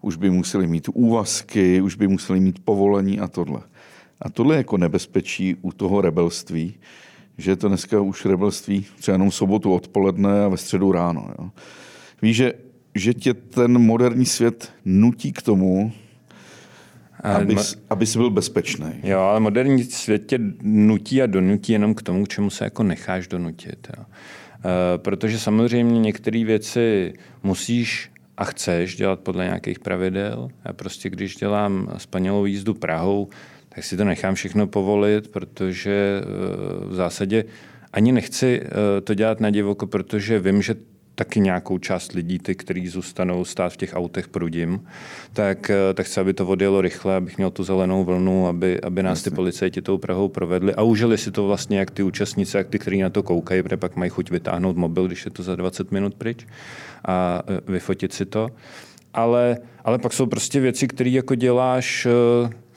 už by museli mít úvazky, už by museli mít povolení a tohle. A tohle je jako nebezpečí u toho rebelství, že je to dneska už rebelství třeba jenom v sobotu odpoledne a ve středu ráno. Jo. Víš, že, že tě ten moderní svět nutí k tomu, abys, abys byl bezpečný. Jo, ale moderní svět tě nutí a donutí jenom k tomu, k čemu se jako necháš donutit. Jo. E, protože samozřejmě některé věci musíš a chceš dělat podle nějakých pravidel. Já prostě, když dělám spanělou jízdu Prahou, tak si to nechám všechno povolit, protože eh, v zásadě ani nechci eh, to dělat na divoko, protože vím, že taky nějakou část lidí, ty, kteří zůstanou stát v těch autech prudím, tak, eh, tak chci, aby to odjelo rychle, abych měl tu zelenou vlnu, aby, aby nás Jasně. ty policajti tou Prahou provedli a užili si to vlastně jak ty účastníci, jak ty, kteří na to koukají, protože pak mají chuť vytáhnout mobil, když je to za 20 minut pryč a vyfotit si to. Ale, ale pak jsou prostě věci, které jako děláš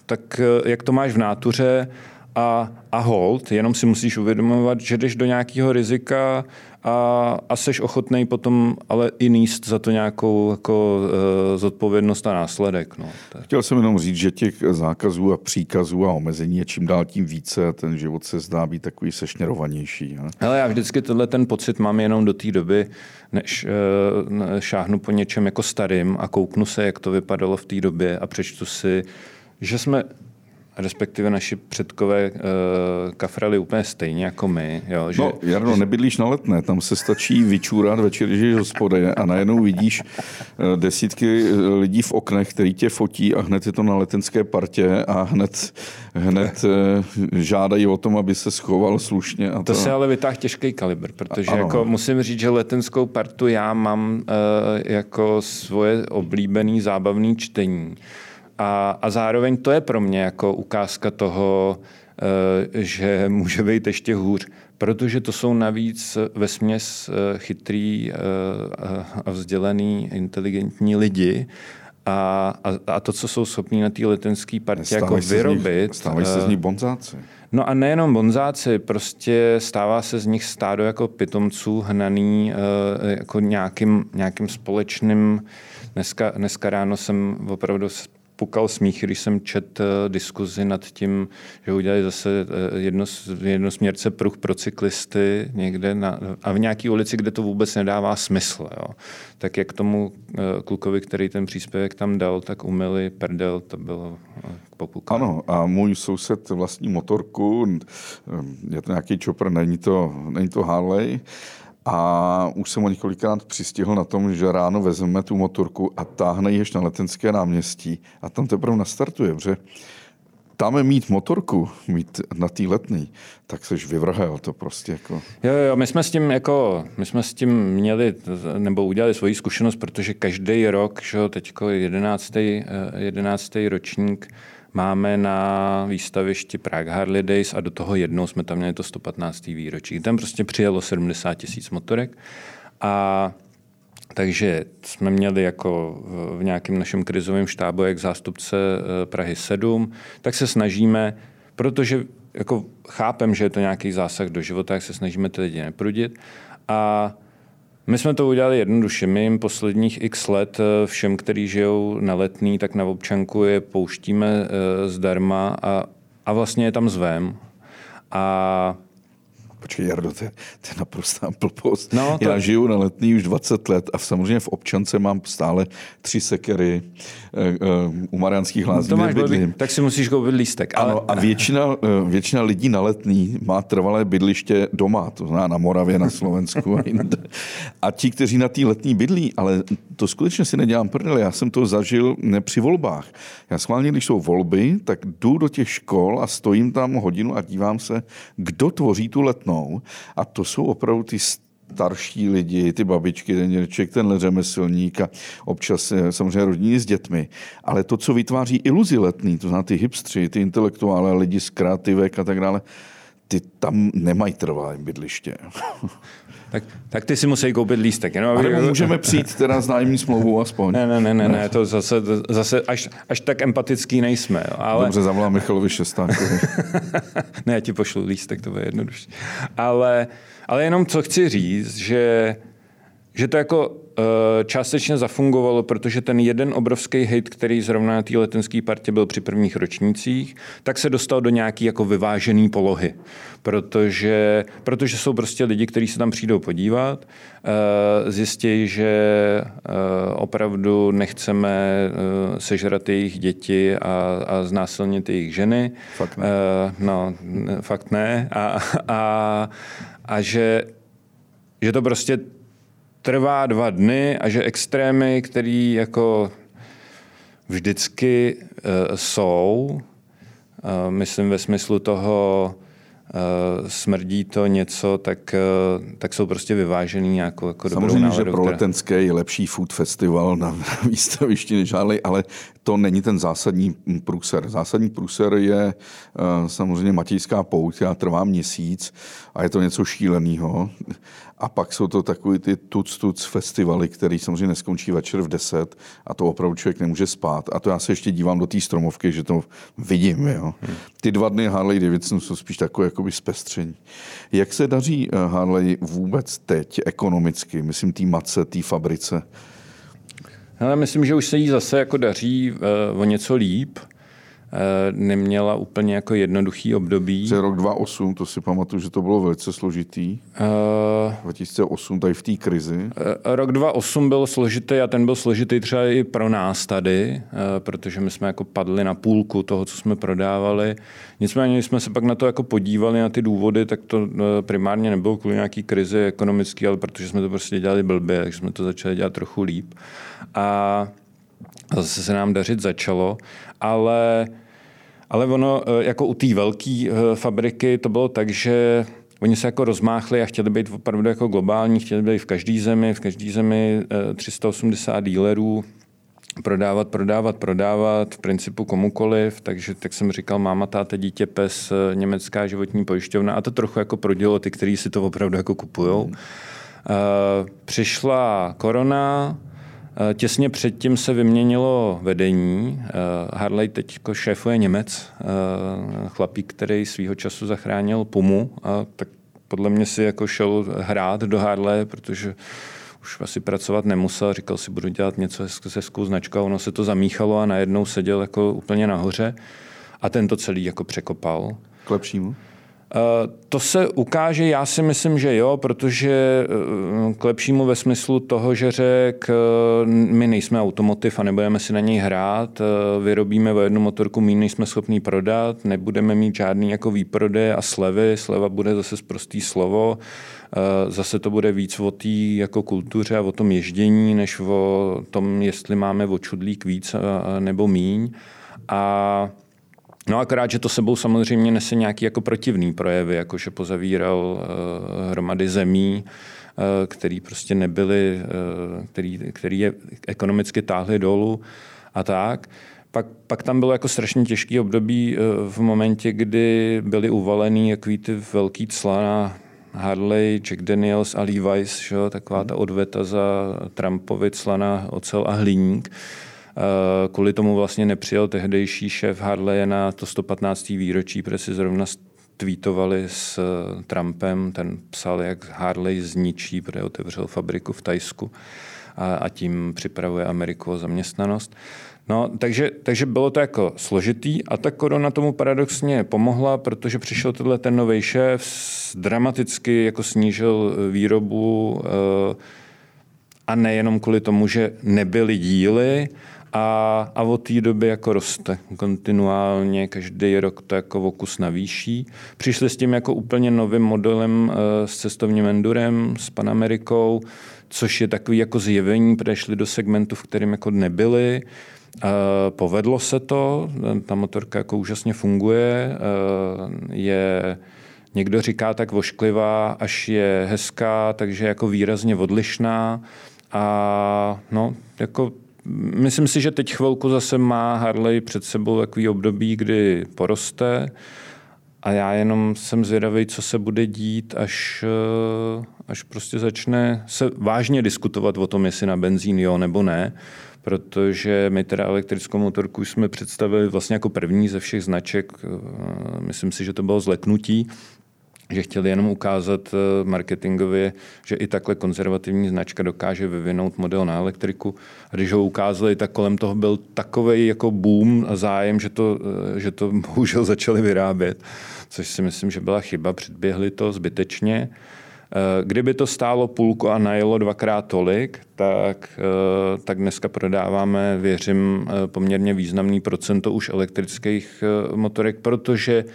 tak eh, jak to máš v nátuře a, a hold, jenom si musíš uvědomovat, že jdeš do nějakého rizika a, a seš ochotný potom ale i níst za to nějakou jako, uh, zodpovědnost a následek. No. Chtěl jsem jenom říct, že těch zákazů a příkazů a omezení je čím dál tím více a ten život se zdá být takový sešněrovanější. Ne? Ale já vždycky tenhle ten pocit mám jenom do té doby, než uh, šáhnu po něčem jako starým a kouknu se, jak to vypadalo v té době a přečtu si že jsme respektive naši předkové uh, kafrali úplně stejně jako my. Jo, že, no, Jarno, nebydlíš na letné, tam se stačí vyčůrat večer, když hospodě a najednou vidíš uh, desítky lidí v oknech, který tě fotí a hned je to na letenské partě a hned, hned žádají o tom, aby se schoval slušně. A to, to se ale vytáhl těžký kalibr, protože jako musím říct, že letenskou partu já mám jako svoje oblíbený zábavný čtení. A, a zároveň to je pro mě jako ukázka toho, eh, že může být ještě hůř, protože to jsou navíc ve směs eh, chytrý eh, a vzdělaný, inteligentní lidi, a, a, a to, co jsou schopní na té letenské partě jako vyrobit. stávají se z nich bonzáci. No a nejenom bonzáci, prostě stává se z nich stádo jako pitomců hnaný jako nějakým, nějakým společným. Dneska, dneska ráno jsem opravdu pukal smích, když jsem čet uh, diskuzi nad tím, že udělali zase uh, jedno, jednosměrce pruh pro cyklisty někde na, a v nějaké ulici, kde to vůbec nedává smysl. Jo. Tak jak tomu uh, klukovi, který ten příspěvek tam dal, tak umyli perdel, to bylo popukání. Ano, a můj soused vlastní motorku, je to nějaký čopr, není to, není to Harley, a už jsem ho několikrát přistihl na tom, že ráno vezmeme tu motorku a táhne ji na letenské náměstí a tam teprve nastartuje, protože tam mít motorku, mít na té letný, tak seš vyvrhel to prostě jako. Jo, jo, my jsme s tím jako, my jsme s tím měli, nebo udělali svoji zkušenost, protože každý rok, že teďko 11. 11. ročník, máme na výstavišti Prague Harley Days a do toho jednou jsme tam měli to 115. výročí. Tam prostě přijelo 70 tisíc motorek a takže jsme měli jako v nějakém našem krizovém štábu, jak zástupce eh, Prahy 7, tak se snažíme, protože jako chápem, že je to nějaký zásah do života, jak se snažíme ty lidi neprudit. A my jsme to udělali jednoduše. My jim posledních x let eh, všem, kteří žijou na letný, tak na občanku je pouštíme eh, zdarma a, a vlastně je tam zvem. A Počkej, Jardo, to je, to je naprostá blbost. No, to... Já žiju na letný už 20 let a samozřejmě v občance mám stále tři sekery uh, uh, u Mariánských lázní. No bydlím. Tak si musíš koupit lístek. Ale... Ano, a většina, uh, většina lidí na letný má trvalé bydliště doma, to znamená na Moravě, na Slovensku a jinde. A ti, kteří na té letní bydlí, ale to skutečně si nedělám prdel, já jsem to zažil ne při volbách. Já schválně, když jsou volby, tak jdu do těch škol a stojím tam hodinu a dívám se, kdo tvoří tu letnou špatnou. A to jsou opravdu ty starší lidi, ty babičky, ten dědeček, tenhle řemeslník a občas eh, samozřejmě rodiny s dětmi. Ale to, co vytváří iluzi letný, to znamená ty hipstři, ty intelektuále, lidi z kreativek a tak dále, ty tam nemají trvalé bydliště. Tak, tak ty si musí koupit lístek. No, Ale můžeme přijít teda s nájemní smlouvou aspoň. Ne, ne, ne, ne, ne to zase, zase až, až tak empatický nejsme. Ale... Dobře, zavolám Michalovi Šestákovi. ne, já ti pošlu lístek, to bude jednodušší. Ale, ale jenom co chci říct, že, že to jako Eh, částečně zafungovalo, protože ten jeden obrovský hate, který zrovna na té letenské partě byl při prvních ročnících, tak se dostal do nějaký jako vyvážený polohy. Protože, protože jsou prostě lidi, kteří se tam přijdou podívat, eh, zjistí, že eh, opravdu nechceme sežrat jejich děti a, a znásilnit jejich ženy. Fakt ne. No, fakt ne. A, a, a že, že to prostě trvá dva dny a že extrémy, které jako vždycky uh, jsou, uh, myslím ve smyslu toho, uh, smrdí to něco, tak, uh, tak jsou prostě vyvážený nějakou jako Samozřejmě, dobrou že pro Letenské je lepší food festival na, na výstavišti než ale to není ten zásadní průser. Zásadní průser je uh, samozřejmě Matějská pouť, která trvá měsíc a je to něco šíleného. A pak jsou to takový ty tuc-tuc festivaly, který samozřejmě neskončí večer v 10 a to opravdu člověk nemůže spát. A to já se ještě dívám do té stromovky, že to vidím. Jo. Ty dva dny Harley Davidson jsou spíš takové jakoby zpestření. Jak se daří eh, Harley vůbec teď ekonomicky? Myslím té matce, té fabrice? Ale myslím, že už se jí zase jako daří uh, o něco líp. Neměla úplně jako jednoduchý období. Že rok 2008, to si pamatuju, že to bylo velice složitý. Uh, 2008, tady v té krizi. Uh, rok 2008 byl složitý a ten byl složitý třeba i pro nás tady, protože my jsme jako padli na půlku toho, co jsme prodávali. Nicméně, když jsme se pak na to jako podívali, na ty důvody, tak to primárně nebylo kvůli nějaký krizi ekonomický, ale protože jsme to prostě dělali blbě, takže jsme to začali dělat trochu líp. A zase se nám dařit začalo, ale, ale ono eh, jako u té velké eh, fabriky to bylo tak, že Oni se jako rozmáchli a chtěli být opravdu jako globální, chtěli být v každé zemi, v každé zemi 380 eh, dílerů, prodávat, prodávat, prodávat, v principu komukoliv, takže tak jsem říkal, máma, táta, dítě, pes, německá životní pojišťovna a to trochu jako prodělo ty, kteří si to opravdu jako kupujou. Hmm. Přišla korona, těsně předtím se vyměnilo vedení. Eh, Harley teď šéfuje Němec, eh, chlapík, který svýho času zachránil Pumu a tak podle mě si jako šel hrát do Harley, protože už asi pracovat nemusel, říkal si, budu dělat něco se hezkou značkou, ono se to zamíchalo a najednou seděl jako úplně nahoře a ten to celý jako překopal. K lepšímu? Eh, to se ukáže, já si myslím, že jo, protože eh, k lepšímu ve smyslu toho, že řek, eh, my nejsme automotiv a nebudeme si na něj hrát, vyrobíme o jednu motorku méně, než jsme schopní prodat, nebudeme mít žádný jako výprodej a slevy, sleva bude zase prostý slovo, zase to bude víc o té jako kultuře a o tom ježdění, než o tom, jestli máme o čudlík víc nebo míň. A No akorát, že to sebou samozřejmě nese nějaký jako protivný projevy, jako že pozavíral uh, hromady zemí, uh, který prostě nebyly, uh, který, který je ekonomicky táhli dolů a tak. Pak, pak tam bylo jako strašně těžký období uh, v momentě, kdy byly uvalený jaký ty velký cla na Harley, Jack Daniels a Levi's, že? taková ta odveta za Trumpovi cla na ocel a hliník. Eh, kvůli tomu vlastně nepřijel tehdejší šéf Harley na to 115. výročí, protože si zrovna tweetovali s eh, Trumpem, ten psal, jak Harley zničí, protože otevřel fabriku v Tajsku a, a tím připravuje Ameriku o zaměstnanost. No, takže, takže bylo to jako složitý a ta korona tomu paradoxně pomohla, protože přišel tenhle ten nový šéf, dramaticky jako snížil výrobu eh, a nejenom kvůli tomu, že nebyly díly, a, a od té doby jako roste kontinuálně, každý rok to jako vokus navýší. Přišli s tím jako úplně novým modelem eh, s cestovním endurem, s Panamerikou, což je takový jako zjevení, protože do segmentu, v kterém jako nebyli. Eh, povedlo se to, ta motorka jako úžasně funguje, eh, je někdo říká tak vošklivá, až je hezká, takže jako výrazně odlišná a no, jako Myslím si, že teď chvilku zase má Harley před sebou takový období, kdy poroste. A já jenom jsem zvědavý, co se bude dít, až, eh, až prostě začne se vážně diskutovat o tom, jestli na benzín jo nebo ne, protože my teda elektrickou motorku jsme představili vlastně jako první ze všech značek. Eh, myslím si, že to bylo zleknutí, že chtěli jenom ukázat eh, marketingově, že i takhle konzervativní značka dokáže vyvinout model na elektriku. A když ho ukázali, tak kolem toho byl takový jako boom a zájem, že to, eh, že to bohužel začali vyrábět, což si myslím, že byla chyba. Předběhli to zbytečně. Eh, kdyby to stálo půlku a najelo dvakrát tolik, tak, tak dneska prodáváme, věřím, poměrně významný procento už elektrických motorek, protože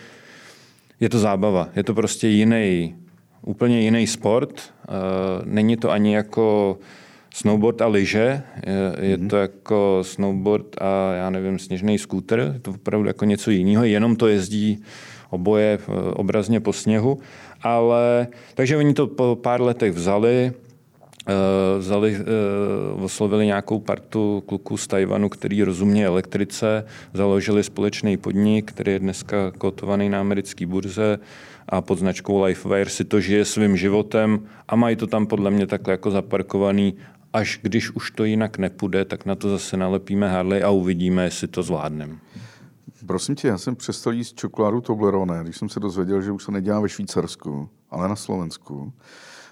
je to zábava. Je to prostě jiný, úplně jiný sport. Eh, není to ani jako snowboard a lyže, je, mm-hmm. to jako snowboard a já nevím, sněžný skúter, je to opravdu jako něco jiného, jenom to jezdí oboje eh, obrazně po sněhu, ale takže oni to po pár letech vzali, vzali, uh, oslovili nějakou partu kluků z Tajvanu, který rozumí elektrice, založili společný podnik, který je dneska kotovaný na americké burze a pod značkou Lifewire si to žije svým životem a mají to tam podle mě takhle jako zaparkovaný až když už to jinak nepůjde, tak na to zase nalepíme Harley a uvidíme, jestli to zvládneme. Prosím tě, já jsem přestal jíst čokoládu Toblerone, když jsem se dozvěděl, že už se nedělá ve Švýcarsku, ale na Slovensku.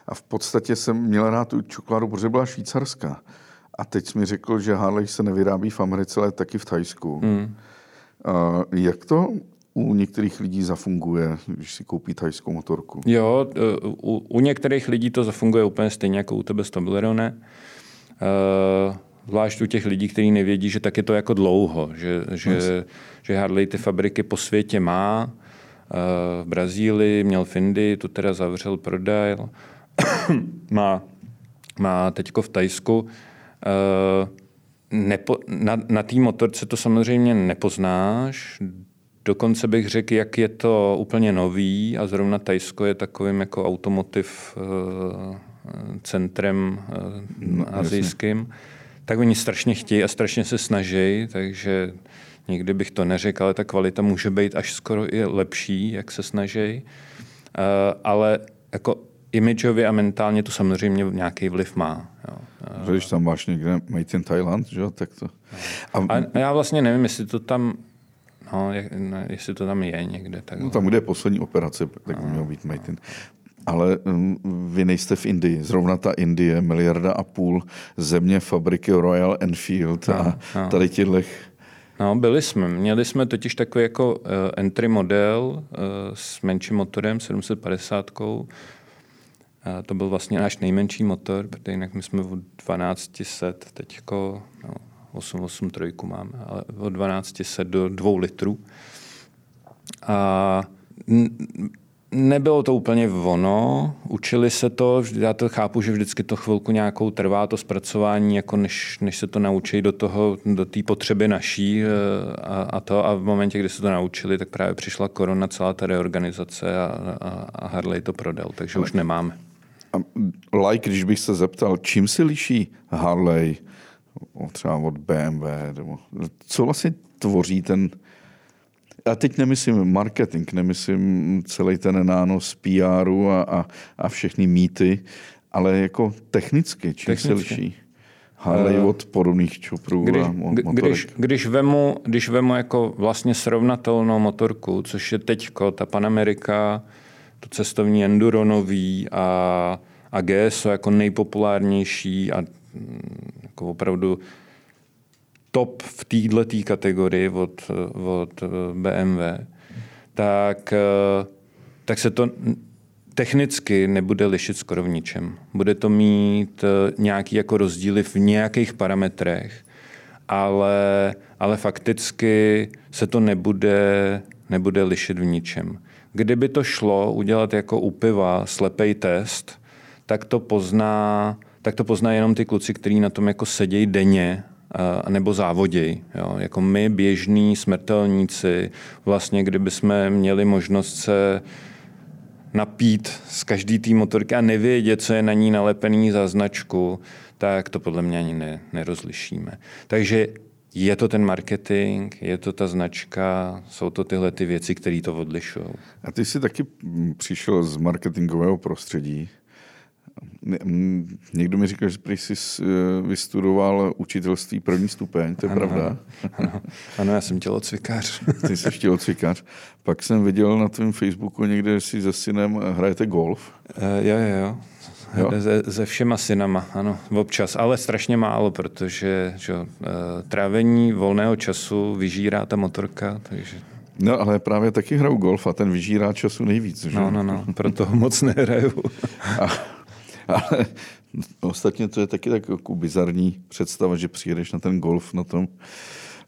A v podstatě jsem měl rád tu čokoládu, protože byla švýcarská. A teď mi řekl, že Harley se nevyrábí v Americe, ale taky v Thajsku. Mm. A jak to u některých lidí zafunguje, když si koupí thajskou motorku? Jo, u, u některých lidí to zafunguje úplně stejně jako u tebe s Toblerone. Uh, zvlášť u těch lidí, kteří nevědí, že tak je to jako dlouho, že, že, že Harley ty fabriky po světě má. Uh, v Brazílii měl Findy, tu teda zavřel, prodal. má, má teďko v Tajsku. Uh, nepo, na, na té motorce to samozřejmě nepoznáš, Dokonce bych řekl, jak je to úplně nový a zrovna Tajsko je takovým jako automotiv uh, centrem uh, no, azijským, jasně. tak oni strašně chtějí a strašně se snaží, takže nikdy bych to neřekl, ale ta kvalita může být až skoro i lepší, jak se snaží. Ale jako imidžově a mentálně to samozřejmě nějaký vliv má. Jo. Když tam máš někde Made in Thailand, že? tak to... A... a já vlastně nevím, jestli to tam No, no, jestli to tam je někde. Tak... No, tam, kde je poslední operace, tak by měl být Made in. Ale um, vy nejste v Indii. Zrovna ta Indie, miliarda a půl země fabriky Royal Enfield a no, no. tady těchto No, byli jsme. Měli jsme totiž takový jako uh, entry model uh, s menším motorem, 750 uh, To byl vlastně náš nejmenší motor, protože jinak my jsme o 1200 teďko, no, 883 máme, ale od 1200 do 2 litrů. A nebylo to úplně ono, učili se to, já to chápu, že vždycky to chvilku nějakou trvá, to zpracování, jako než, než se to naučí do toho, do té potřeby naší eh, a, a, to a v momentě, kdy se to naučili, tak právě přišla korona, celá ta reorganizace a, a, a Harley to prodal, takže už nemáme. A like, když bych se zeptal, čím se liší Harley třeba od BMW, nebo co vlastně tvoří ten, a teď nemyslím marketing, nemyslím celý ten nános PRu a, a, a všechny mýty, ale jako technicky, čím technicky. se liší? Harley uh, od podobných čuprů když, a motorek. Když, když, vemu, když vemu jako vlastně srovnatelnou motorku, což je teďko ta Panamerika, to cestovní enduro nový a, a GSO jako nejpopulárnější a jako opravdu top v této kategorii od, od BMW, tak, tak se to technicky nebude lišit skoro v ničem. Bude to mít nějaký jako rozdíly v nějakých parametrech, ale, ale fakticky se to nebude, nebude lišit v ničem. Kdyby to šlo udělat jako u piva slepej test, tak to pozná tak to poznají jenom ty kluci, kteří na tom jako sedějí denně nebo závoděj. Jo. Jako my, běžní smrtelníci, vlastně kdyby jsme měli možnost se napít z každý té motorky a nevědět, co je na ní nalepený za značku, tak to podle mě ani ne, nerozlišíme. Takže je to ten marketing, je to ta značka, jsou to tyhle ty věci, které to odlišují. A ty jsi taky přišel z marketingového prostředí. Někdo mi říkal, že prý jsi eh, vystudoval učitelství první stupeň, to je ano, pravda? Ano, ano, já jsem tělocvikář. Ty jsi tělocvikář. Pak jsem viděl na tvém Facebooku někde, že si se synem hrajete golf. Uh, jo, jo, jo. Jo? Se, se všema synama, ano, občas, ale strašně málo, protože že, uh, trávení volného času vyžírá ta motorka, takže No, ale právě taky hraju golf a ten vyžírá času nejvíc. Že? No, no, no, proto moc nehraju. a, ale ostatně to je taky tak jako bizarní představa, že přijedeš na ten golf na tom,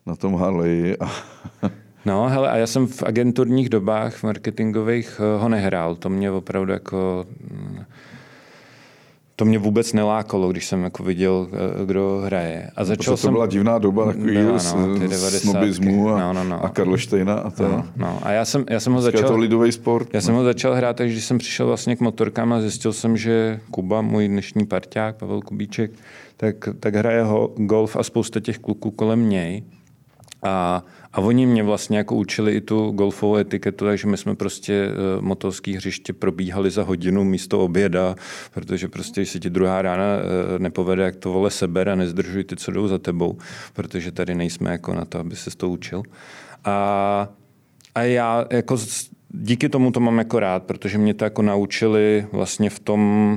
na tom Harley a No, hele, a já jsem v agenturních dobách marketingových eh, ho nehrál. To mě opravdu jako mm, to mě vůbec nelákalo, když jsem jako viděl, eh, kdo hraje. A začal to, to jsem... byla divná doba takový no, no, snobismu a, no, no, no. a Karlštejna a to. No, no. A já jsem, já jsem ho začal... Je to lidový sport. Já no. jsem ho začal hrát, takže když jsem přišel vlastně k motorkám a zjistil jsem, že Kuba, můj dnešní parťák, Pavel Kubíček, tak, tak hraje ho golf a spousta těch kluků kolem něj. A, a oni mě vlastně jako učili i tu golfovou etiketu, takže my jsme prostě uh, motorský hřiště probíhali za hodinu místo oběda, protože prostě, když se ti druhá rána uh, nepovede, jak to vole seber a nezdržuj ty, co jdou za tebou, protože tady nejsme jako na to, aby se to učil. A, a já jako díky tomu to mám jako rád, protože mě to jako naučili vlastně v tom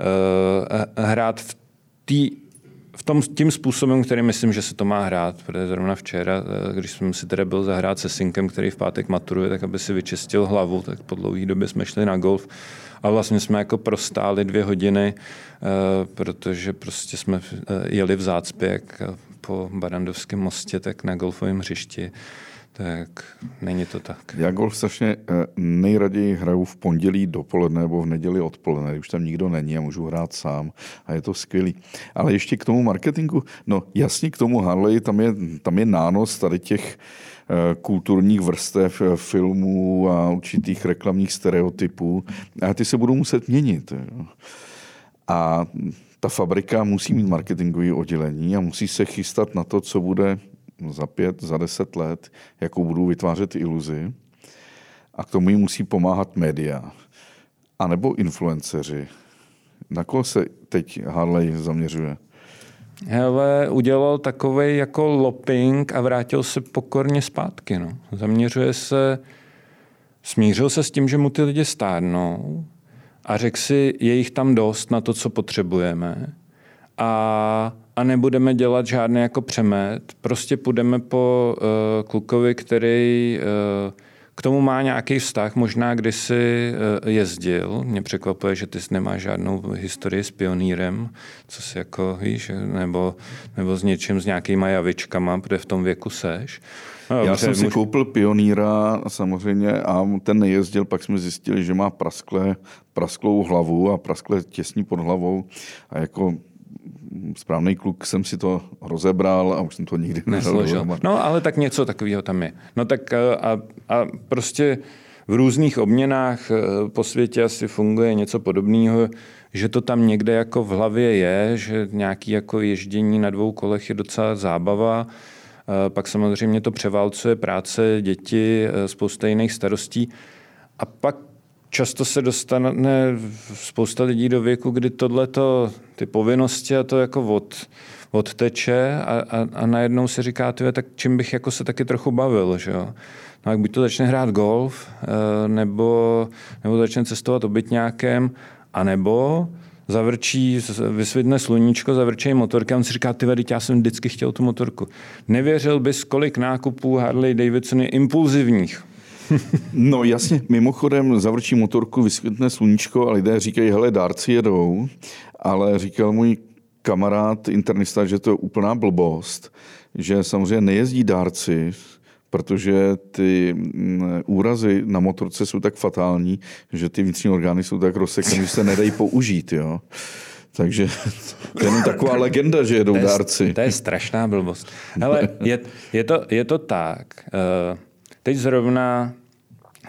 uh, hrát v té tom, tím způsobem, který myslím, že se to má hrát, protože zrovna včera, eh, když jsem si tedy byl zahrát se synkem, který v pátek maturuje, tak aby si vyčistil hlavu, tak po dlouhé době jsme šli na golf. A vlastně jsme jako prostáli dvě hodiny, eh, protože prostě jsme jeli v zácpě jak po Barandovském mostě, tak na golfovém hřišti tak není to tak. Já golf strašně eh, nejraději hraju v pondělí dopoledne nebo v neděli odpoledne, když tam nikdo není a můžu hrát sám a je to skvělý. Ale ještě k tomu marketingu, no jasně k tomu Harley, tam je, tam je nános tady těch eh, kulturních vrstev eh, filmů a určitých reklamních stereotypů a ty se budou muset měnit. A ta fabrika musí mít marketingové oddělení a musí se chystat na to, co bude za pět, za deset let, jakou budou vytvářet iluzi. A k tomu jim musí pomáhat média. A nebo influenceři. Na koho se teď Harley zaměřuje? Hele, udělal takový jako loping a vrátil se pokorně zpátky. No. Zaměřuje se, smířil se s tím, že mu ty lidi stárnou a řekl si, je jich tam dost na to, co potřebujeme. A a nebudeme dělat žádný jako přemet. Prostě půjdeme po uh, klukovi, který uh, k tomu má nějaký vztah, možná kdysi uh, jezdil. Mě překvapuje, že ty nemáš žádnou historii s pionýrem, co si jako víš, nebo, nebo s něčím, s nějakýma javičkama, protože v tom věku seš. No, Já jsem si můž... koupil pionýra samozřejmě a ten nejezdil, pak jsme zjistili, že má prasklé, prasklou hlavu a prasklé těsní pod hlavou a jako správný kluk jsem si to rozebral a už jsem to nikdy nesložil. No, ale tak něco takového tam je. No tak eh, a, a prostě v různých obměnách eh, po světě asi funguje něco podobného, že to tam někde jako v hlavě je, že nějaký jako ježdění na dvou kolech je docela zábava. Eh, pak samozřejmě to převálcuje práce, děti, spousta jiných starostí. A pak často se dostane spousta lidí do věku, kdy tohleto, ty povinnosti a to jako od, odteče a, a, a najednou si říká, tyhle, tak čím bych jako se taky trochu bavil, že jo. No, jak buď to začne hrát golf, eh, nebo, nebo začne cestovat obytňákem, anebo zavrčí, vysvětne sluníčko, zavrčí motorky a on si říká, ty teď já jsem vždycky chtěl tu motorku. Nevěřil bys, kolik nákupů Harley Davidson je impulzivních No jasně, mimochodem zavrčí motorku, vyskytne sluníčko a lidé říkají, hele, dárci jedou, ale říkal můj kamarád internista, že to je úplná blbost, že samozřejmě nejezdí dárci, protože ty mm, úrazy na motorce jsou tak fatální, že ty vnitřní orgány jsou tak rozsekané, že se nedají použít. Jo. Takže to je taková legenda, že jedou to je, dárci. To je strašná blbost. Ale je, je, to, je to tak. Uh, teď zrovna,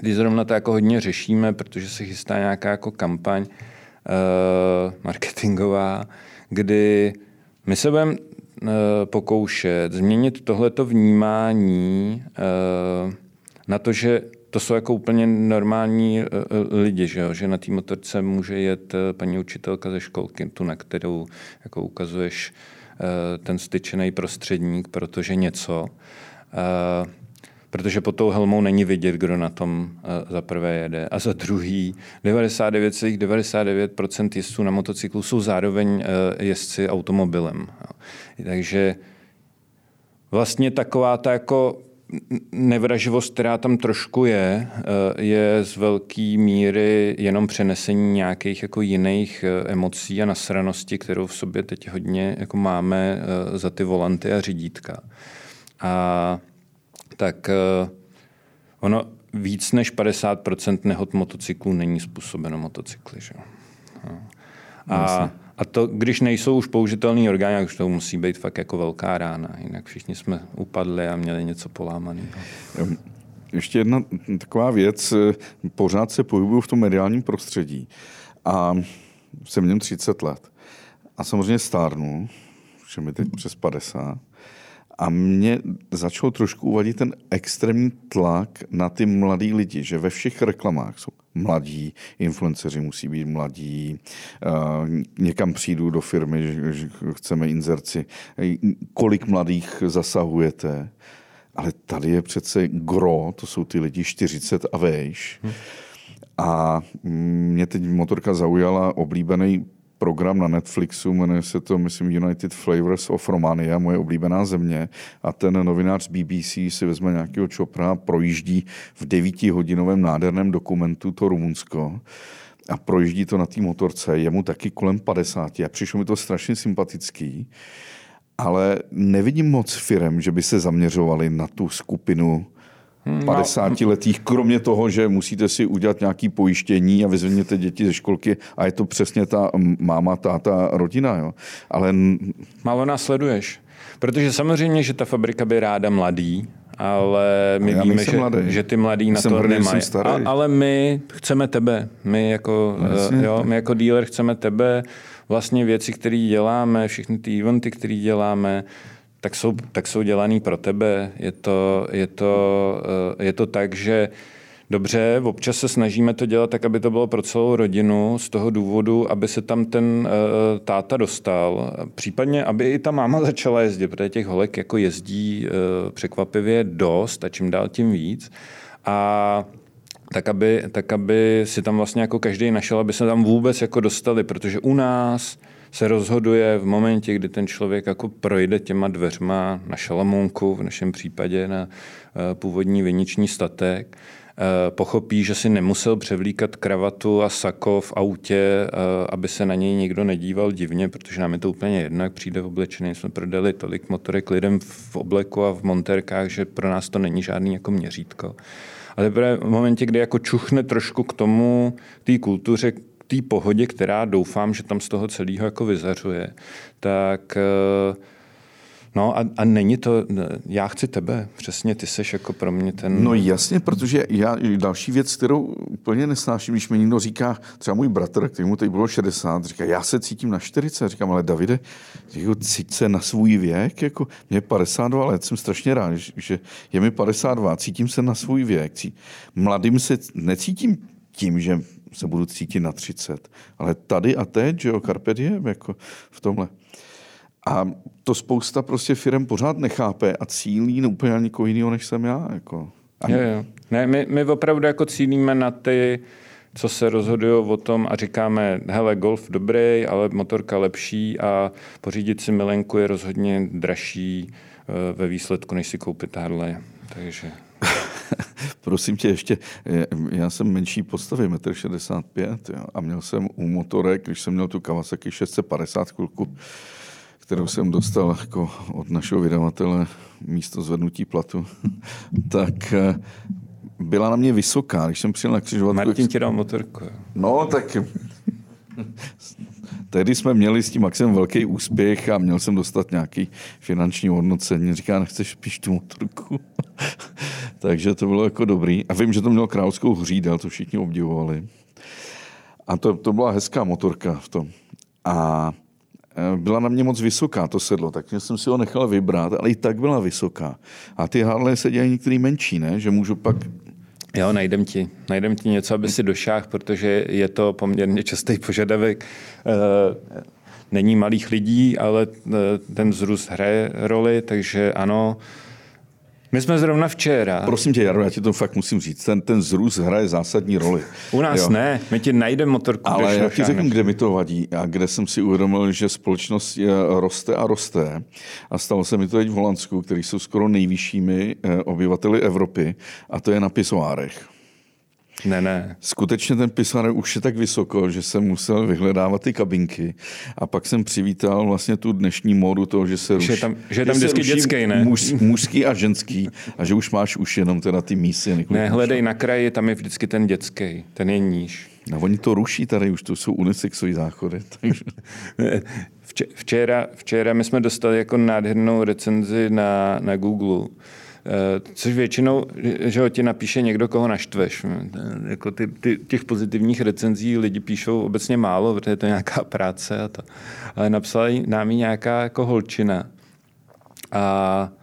teď zrovna to jako hodně řešíme, protože se chystá nějaká jako kampaň uh, marketingová, kdy my se budeme uh, pokoušet změnit tohleto vnímání uh, na to, že to jsou jako úplně normální lidi, že, jo? že na té motorce může jet paní učitelka ze školky, tu, na kterou jako ukazuješ ten styčený prostředník, protože něco protože pod tou helmou není vidět, kdo na tom eh, za prvé jede. A za druhý, 99,99% ,99 jezdců na motocyklu jsou zároveň eh, jezdci automobilem. Takže vlastně taková ta jako nevraživost, která tam trošku je, eh, je z velké míry jenom přenesení nějakých jako jiných emocí a nasranosti, kterou v sobě teď hodně jako máme za ty volanty a řídítka. A tak uh, ono víc než 50% nehod motocyklů není způsobeno motocykly. Že? No. A, a to, když nejsou už použitelný orgány, už to musí být fakt jako velká rána. Jinak všichni jsme upadli a měli něco polámaného. Ještě jedna taková věc. Pořád se pohybuju v tom mediálním prostředí. A jsem v něm 30 let. A samozřejmě stárnu, že mi teď přes 50. A mě začal trošku uvadit ten extrémní tlak na ty mladý lidi, že ve všech reklamách jsou mladí, influenceři musí být mladí, někam přijdu do firmy, že chceme inzerci, kolik mladých zasahujete. Ale tady je přece gro, to jsou ty lidi 40 a vejš. Hmm. A mě teď motorka zaujala oblíbený program na Netflixu, jmenuje se to, myslím, United Flavors of Romania, moje oblíbená země. A ten novinář z BBC si vezme nějakého čopra, projíždí v devítihodinovém nádherném dokumentu to Rumunsko a projíždí to na té motorce. Je mu taky kolem 50 a přišlo mi to strašně sympatický ale nevidím moc firem, že by se zaměřovali na tu skupinu 50 no. letých, kromě toho, že musíte si udělat nějaké pojištění a vyzvedněte děti ze školky a je to přesně ta máma, táta, rodina. Jo. Ale... Málo následuješ. Protože samozřejmě, že ta fabrika by ráda mladý, ale my Já víme, že, že ty mladí na to nemají. A, ale my chceme tebe. My jako, no, jo, my jako dealer chceme tebe. Vlastně věci, které děláme, všechny ty eventy, které děláme, tak jsou, tak jsou dělaný pro tebe. Je to, je to, eh, je to tak, že Dobře, občas se snažíme to dělat tak, aby to bylo pro celou rodinu, z toho důvodu, aby se tam ten uh, táta dostal. Případně, aby i ta máma začala jezdit, protože těch holek jako jezdí uh, překvapivě dost a čím dál tím víc. A tak aby, tak aby si tam vlastně jako každý našel, aby se tam vůbec jako dostali, protože u nás se rozhoduje v momentě, kdy ten člověk jako projde těma dveřma na šalamounku, v našem případě na eh, původní viniční statek, eh, pochopí, že si nemusel převlíkat kravatu a sako v autě, eh, aby se na něj nikdo nedíval divně, protože nám je to úplně jedno, jak přijde oblečený. Jsme prodali tolik motorek lidem v obleku a v monterkách, že pro nás to není žádný jako měřítko. Ale v momentě, kdy jako čuchne trošku k tomu, té kultuře, té pohodě, která doufám, že tam z toho celého jako vyzařuje, tak eh, No a, a není to, já chci tebe, přesně ty seš jako pro mě ten... No jasně, protože já, další věc, kterou úplně nesnáším, když mi někdo říká, třeba můj bratr, který mu teď bylo 60, říká, já se cítím na 40, říkám, ale Davide, říkám, cít se na svůj věk, jako mě 52 let, jsem strašně rád, že je mi 52, cítím se na svůj věk, mladým se necítím tím, že se budu cítit na 30. Ale tady a teď, že jo, carpe diem, jako v tomhle. A to spousta prostě firm pořád nechápe a cílí úplně někoho jiného, než jsem já. Jako. A... Jo, jo. Ne, my, my opravdu jako cílíme na ty, co se rozhodují o tom a říkáme, hele, golf dobrý, ale motorka lepší a pořídit si milenku je rozhodně dražší eh, ve výsledku, než si koupit Harley. Takže... Prosím tě, ještě, já jsem menší postavy, 1,65 m a měl jsem u motorek, když jsem měl tu Kawasaki 650 chvilku, kterou jsem dostal jako od našeho vydavatele místo zvednutí platu, tak eh, byla na mě vysoká, když jsem přijel na křižovatku. Martin ti dal motorku. No, tak tehdy jsme měli s tím Maxem velký úspěch a měl jsem dostat nějaký finanční hodnocení. Říká, nechceš spíš tu motorku? Takže to bylo jako dobrý. A vím, že to mělo královskou hřídel, to všichni obdivovali. A to, to byla hezká motorka v tom. A e, byla na mě moc vysoká to sedlo, takže jsem si ho nechal vybrat, ale i tak byla vysoká. A ty Harley se dělají některý menší, ne? Že můžu pak Jo, najdem ti. Najdem ti něco, aby si došáhl, protože je to poměrně častý požadavek. E, není malých lidí, ale e, ten vzrůst hraje roli, takže ano, my jsme zrovna včera. Prosím tě, Jaro, já ti to fakt musím říct. Ten, ten zrůst hraje zásadní roli. U nás jo. ne, my ti najdeme motorku. Ale já ti řeknu, kde mi to vadí a kde jsem si uvědomil, že společnost je, roste a roste. A stalo se mi to teď v Holandsku, který jsou skoro nejvyššími eh, obyvateli Evropy, a to je na pisoárech. Ne, ne. Skutečně ten pisar už je tak vysoko, že jsem musel vyhledávat ty kabinky. A pak jsem přivítal vlastně tu dnešní módu toho, že se ruší. Že je tam, že je tam vždycky dětský, ne? Muž, mužský a ženský. A že už máš už jenom teda ty mísy. Ne, hledej na kraji, tam je vždycky ten dětský. Ten je níž. No oni to ruší tady, už to jsou unisexové záchody. Takže... Včera, včera my jsme dostali jako nádhernou recenzi na, na Google což většinou, že ho ti napíše někdo, koho naštveš. Jako ty, ty, těch pozitivních recenzí lidi píšou obecně málo, protože je to nějaká práce a to. Ale napsala nám nějaká jako holčina. A eh,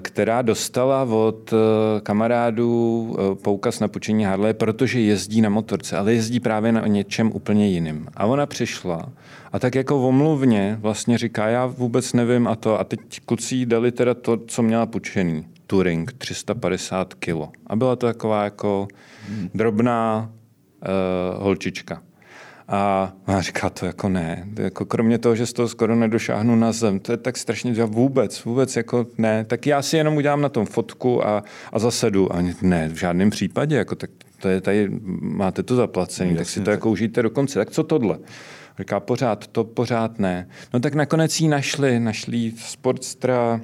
která dostala od eh, kamarádů poukaz na počení Harley, protože jezdí na motorce, ale jezdí právě na něčem úplně jiným. A ona přišla a tak jako omluvně vlastně říká, já vůbec nevím a to. A teď kluci dali teda to, co měla půjčený. Touring, 350 kilo. A byla to taková jako drobná uh, holčička. A ona říká, to jako ne. Jako kromě toho, že z toho skoro nedošáhnu na zem, to je tak strašně, že vůbec, vůbec jako ne. Tak já si jenom udělám na tom fotku a, a zasedu. A ne, v žádném případě, jako tak to je tady, máte to zaplacené, tak si to tak. jako užijte do konce. Tak co tohle? Říká, pořád to, pořád ne. No tak nakonec jí našli, našli Sportstra,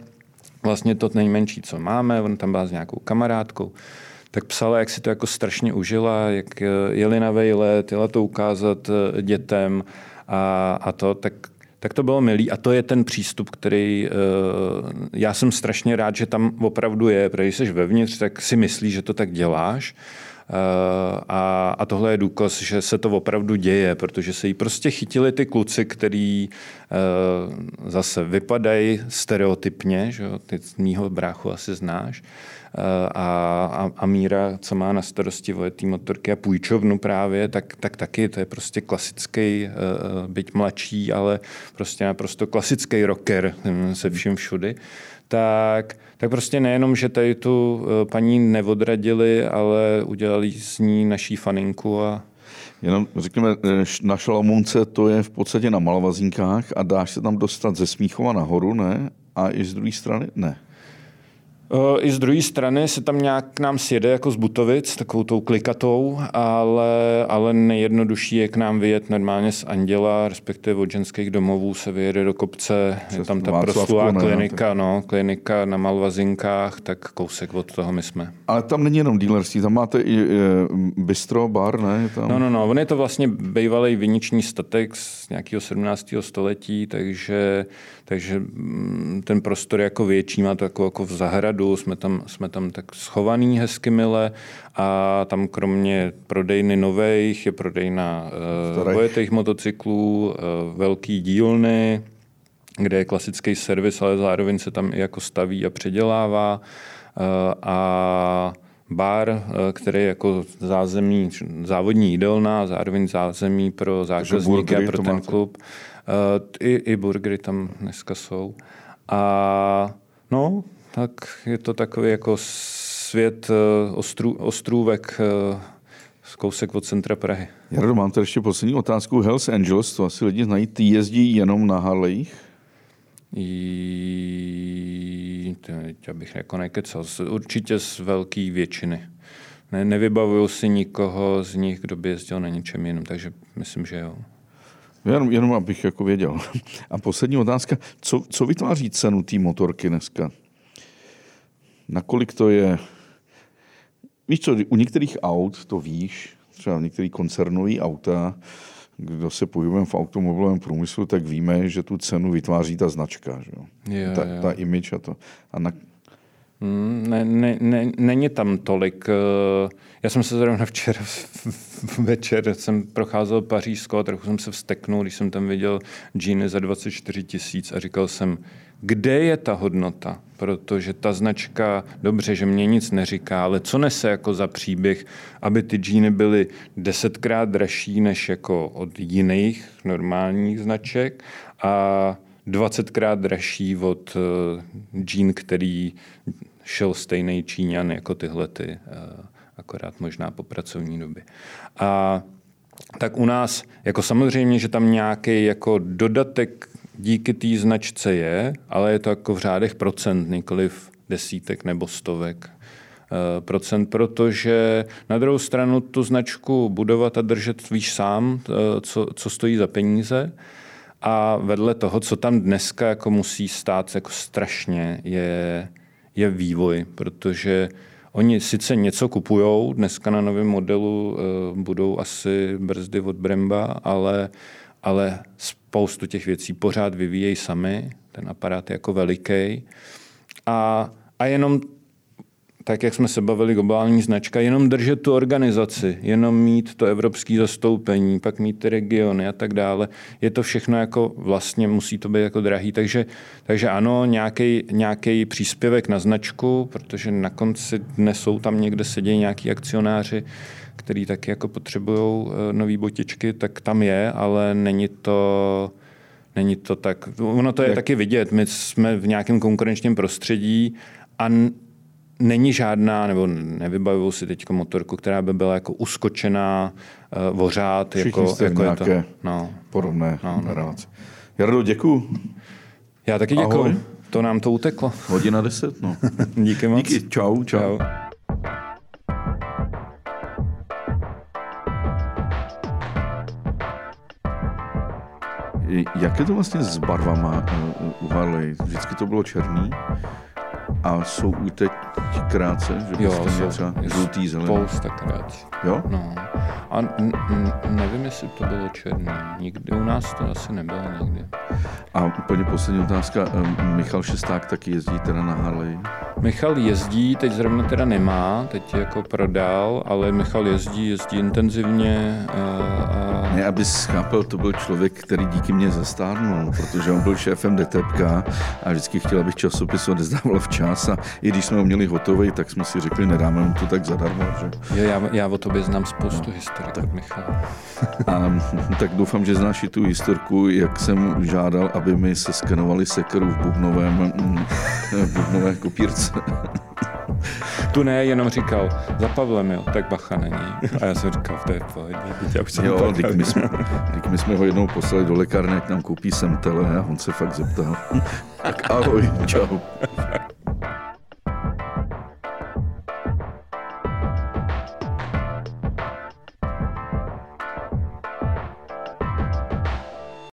vlastně to nejmenší, co máme, on tam byla s nějakou kamarádkou tak psala, jak si to jako strašně užila, jak eh, jeli na vejlet, jela to ukázat eh, dětem a, a to, tak tak to bylo milý a to je ten přístup, který uh, já jsem strašně rád, že tam opravdu je, protože když jsi vevnitř, tak si myslíš, že to tak děláš. A, a tohle je důkaz, že se to opravdu děje, protože se jí prostě chytili ty kluci, který zase vypadají stereotypně, že jo, ty mýho bráchu asi znáš, a, a, a Míra, co má na starosti vojetý motorky a půjčovnu právě, tak, tak taky to je prostě klasický, eh, byť mladší, ale prostě naprosto klasický rocker hm, se vším všudy. Tak, tak prostě nejenom, že tady tu eh, paní neodradili, ale udělali z ní naší faninku a, Jenom řekněme, eh, na Šalamunce to je v podstatě na Malvazínkách a dáš se tam dostat ze Smíchova nahoru, ne? A i z druhé strany? Ne. Eh, I z druhé strany se tam nějak k nám sjede jako z Butovic, takovou tou klikatou, ale, ale nejjednodušší je k nám vyjet normálně z Anděla, respektive od ženských domovů se vyjede do kopce, je tam ta proslulá klinika, no, klinika na Malvazinkách, tak kousek od toho my jsme. Ale tam není jenom dealerství, tam máte i e, bistro, bar, ne? Tam... No, no, no, on je to vlastně bývalý viniční statek z nějakého 17. století, takže, takže mm, ten prostor je jako větší, má to jako, jako v zahradu, jsme tam, jsme tam tak schovaný hezky mile a tam kromě prodejny nových je prodejna uh, vojetých motocyklů, uh, velký dílny, kde je klasický servis, ale zároveň se tam i jako staví a předělává. Uh, a bar, který je jako zázemí, závodní jídelna, zároveň zázemí pro zákazníky a pro ten klub. I, I burgery tam dneska jsou. A no, tak je to takový jako svět eh, ostrů, ostrůvek eh, z kousek od centra Prahy. Jardo, mám tady ještě poslední otázku. Hells Angels, to asi lidi znají, ty jezdí jenom na Harlejích? I... Já bych jako nekecal. Určitě z velké většiny. Ne, nevybavuju si nikoho z nich, kdo by jezdil na něčem jiném, takže myslím, že jo. Jenom, jenom abych jako věděl. A poslední otázka. Co, co vytváří cenu té motorky dneska? nakolik to je... Víš co, u některých aut to víš, třeba některý koncernový auta, kdo se pohybujeme v automobilovém průmyslu, tak víme, že tu cenu vytváří ta značka, že jo? Je, ta, ta image a to. A na... Hmm, ne, ne, ne, není tam tolik. Eh, já jsem se zrovna včera večer jsem procházel Pařížsko a trochu jsem se vsteknul, když jsem tam viděl džíny za 24 tisíc a říkal jsem, kde je ta hodnota? Protože ta značka, dobře, že mě nic neříká, ale co nese jako za příběh, aby ty džíny byly desetkrát dražší než jako od jiných normálních značek a 20krát dražší od uh, džín, který šel stejný Číňan jako tyhle ty, uh, akorát možná po pracovní době. A tak u nás, jako samozřejmě, že tam nějaký jako dodatek díky té značce je, ale je to jako v řádech procent, nikoliv desítek nebo stovek eh, procent, protože na druhou stranu tu značku budovat a držet víš sám, eh, co, co stojí za peníze. A vedle toho, co tam dneska jako musí stát jako strašně, je, je vývoj, protože oni sice něco kupují, dneska na novém modelu uh, budou asi brzdy od Bremba, ale, ale spoustu těch věcí pořád vyvíjejí sami, ten aparát je jako veliký. A, a jenom tak, jak jsme se bavili, globální značka, jenom držet tu organizaci, jenom mít to evropské zastoupení, pak mít ty regiony a tak dále. Je to všechno jako vlastně, musí to být jako drahý. Takže, takže ano, nějaký příspěvek na značku, protože na konci dne jsou tam někde sedějí nějaký akcionáři, který taky jako potřebují eh, nové botičky, tak tam je, ale není to, není to tak. Ono to je Jak? taky vidět. My jsme v nějakém konkurenčním prostředí a není žádná, nebo nevybavuju si teď motorku, která by byla jako uskočená, uh, vořát. Všichni jako, jste jako je to, no, podobné no, no. relace. Jardo, děkuju. Já taky Ahoj. děkuju. To nám to uteklo. Hodina deset, no. Díky moc. Díky, čau, čau. Čau. Jak je to vlastně s barvama u Harley? Vždycky to bylo černý a jsou i teď krátce, že Jo, byste jsou, třeba žlutý, zelený. Spousta krát. Jo? No. A n- n- nevím, jestli to bylo černý. Nikdy u nás to asi nebylo nikdy. A úplně poslední otázka. Um, Michal Šesták taky jezdí teda na Harley. Michal jezdí, teď zrovna teda nemá, teď jako prodal, ale Michal jezdí, jezdí intenzivně. A, a... Ne, aby chápal, to byl člověk, který díky mně zastárnul, protože on byl šéfem DTPK a vždycky chtěl, abych časopis odezdával včas a i když jsme ho měli hotový, tak jsme si řekli, nedáme mu to tak zadarmo. Že? Já, já o tobě znám spoustu no, historik od Michala. A tak doufám, že znáš i tu historku, jak jsem žádal, aby mi se skenovali sekeru v bubnovém, v bubnové kopírce. Tu ne, jenom říkal, za Pavlem, jo, tak bacha není. A já jsem říkal, to je pohodě, já už jsem Jo, teď my, jsme, teď my jsme ho jednou poslali do lékárny, jak nám koupí semtele a on se fakt zeptal. Tak ahoj, čau.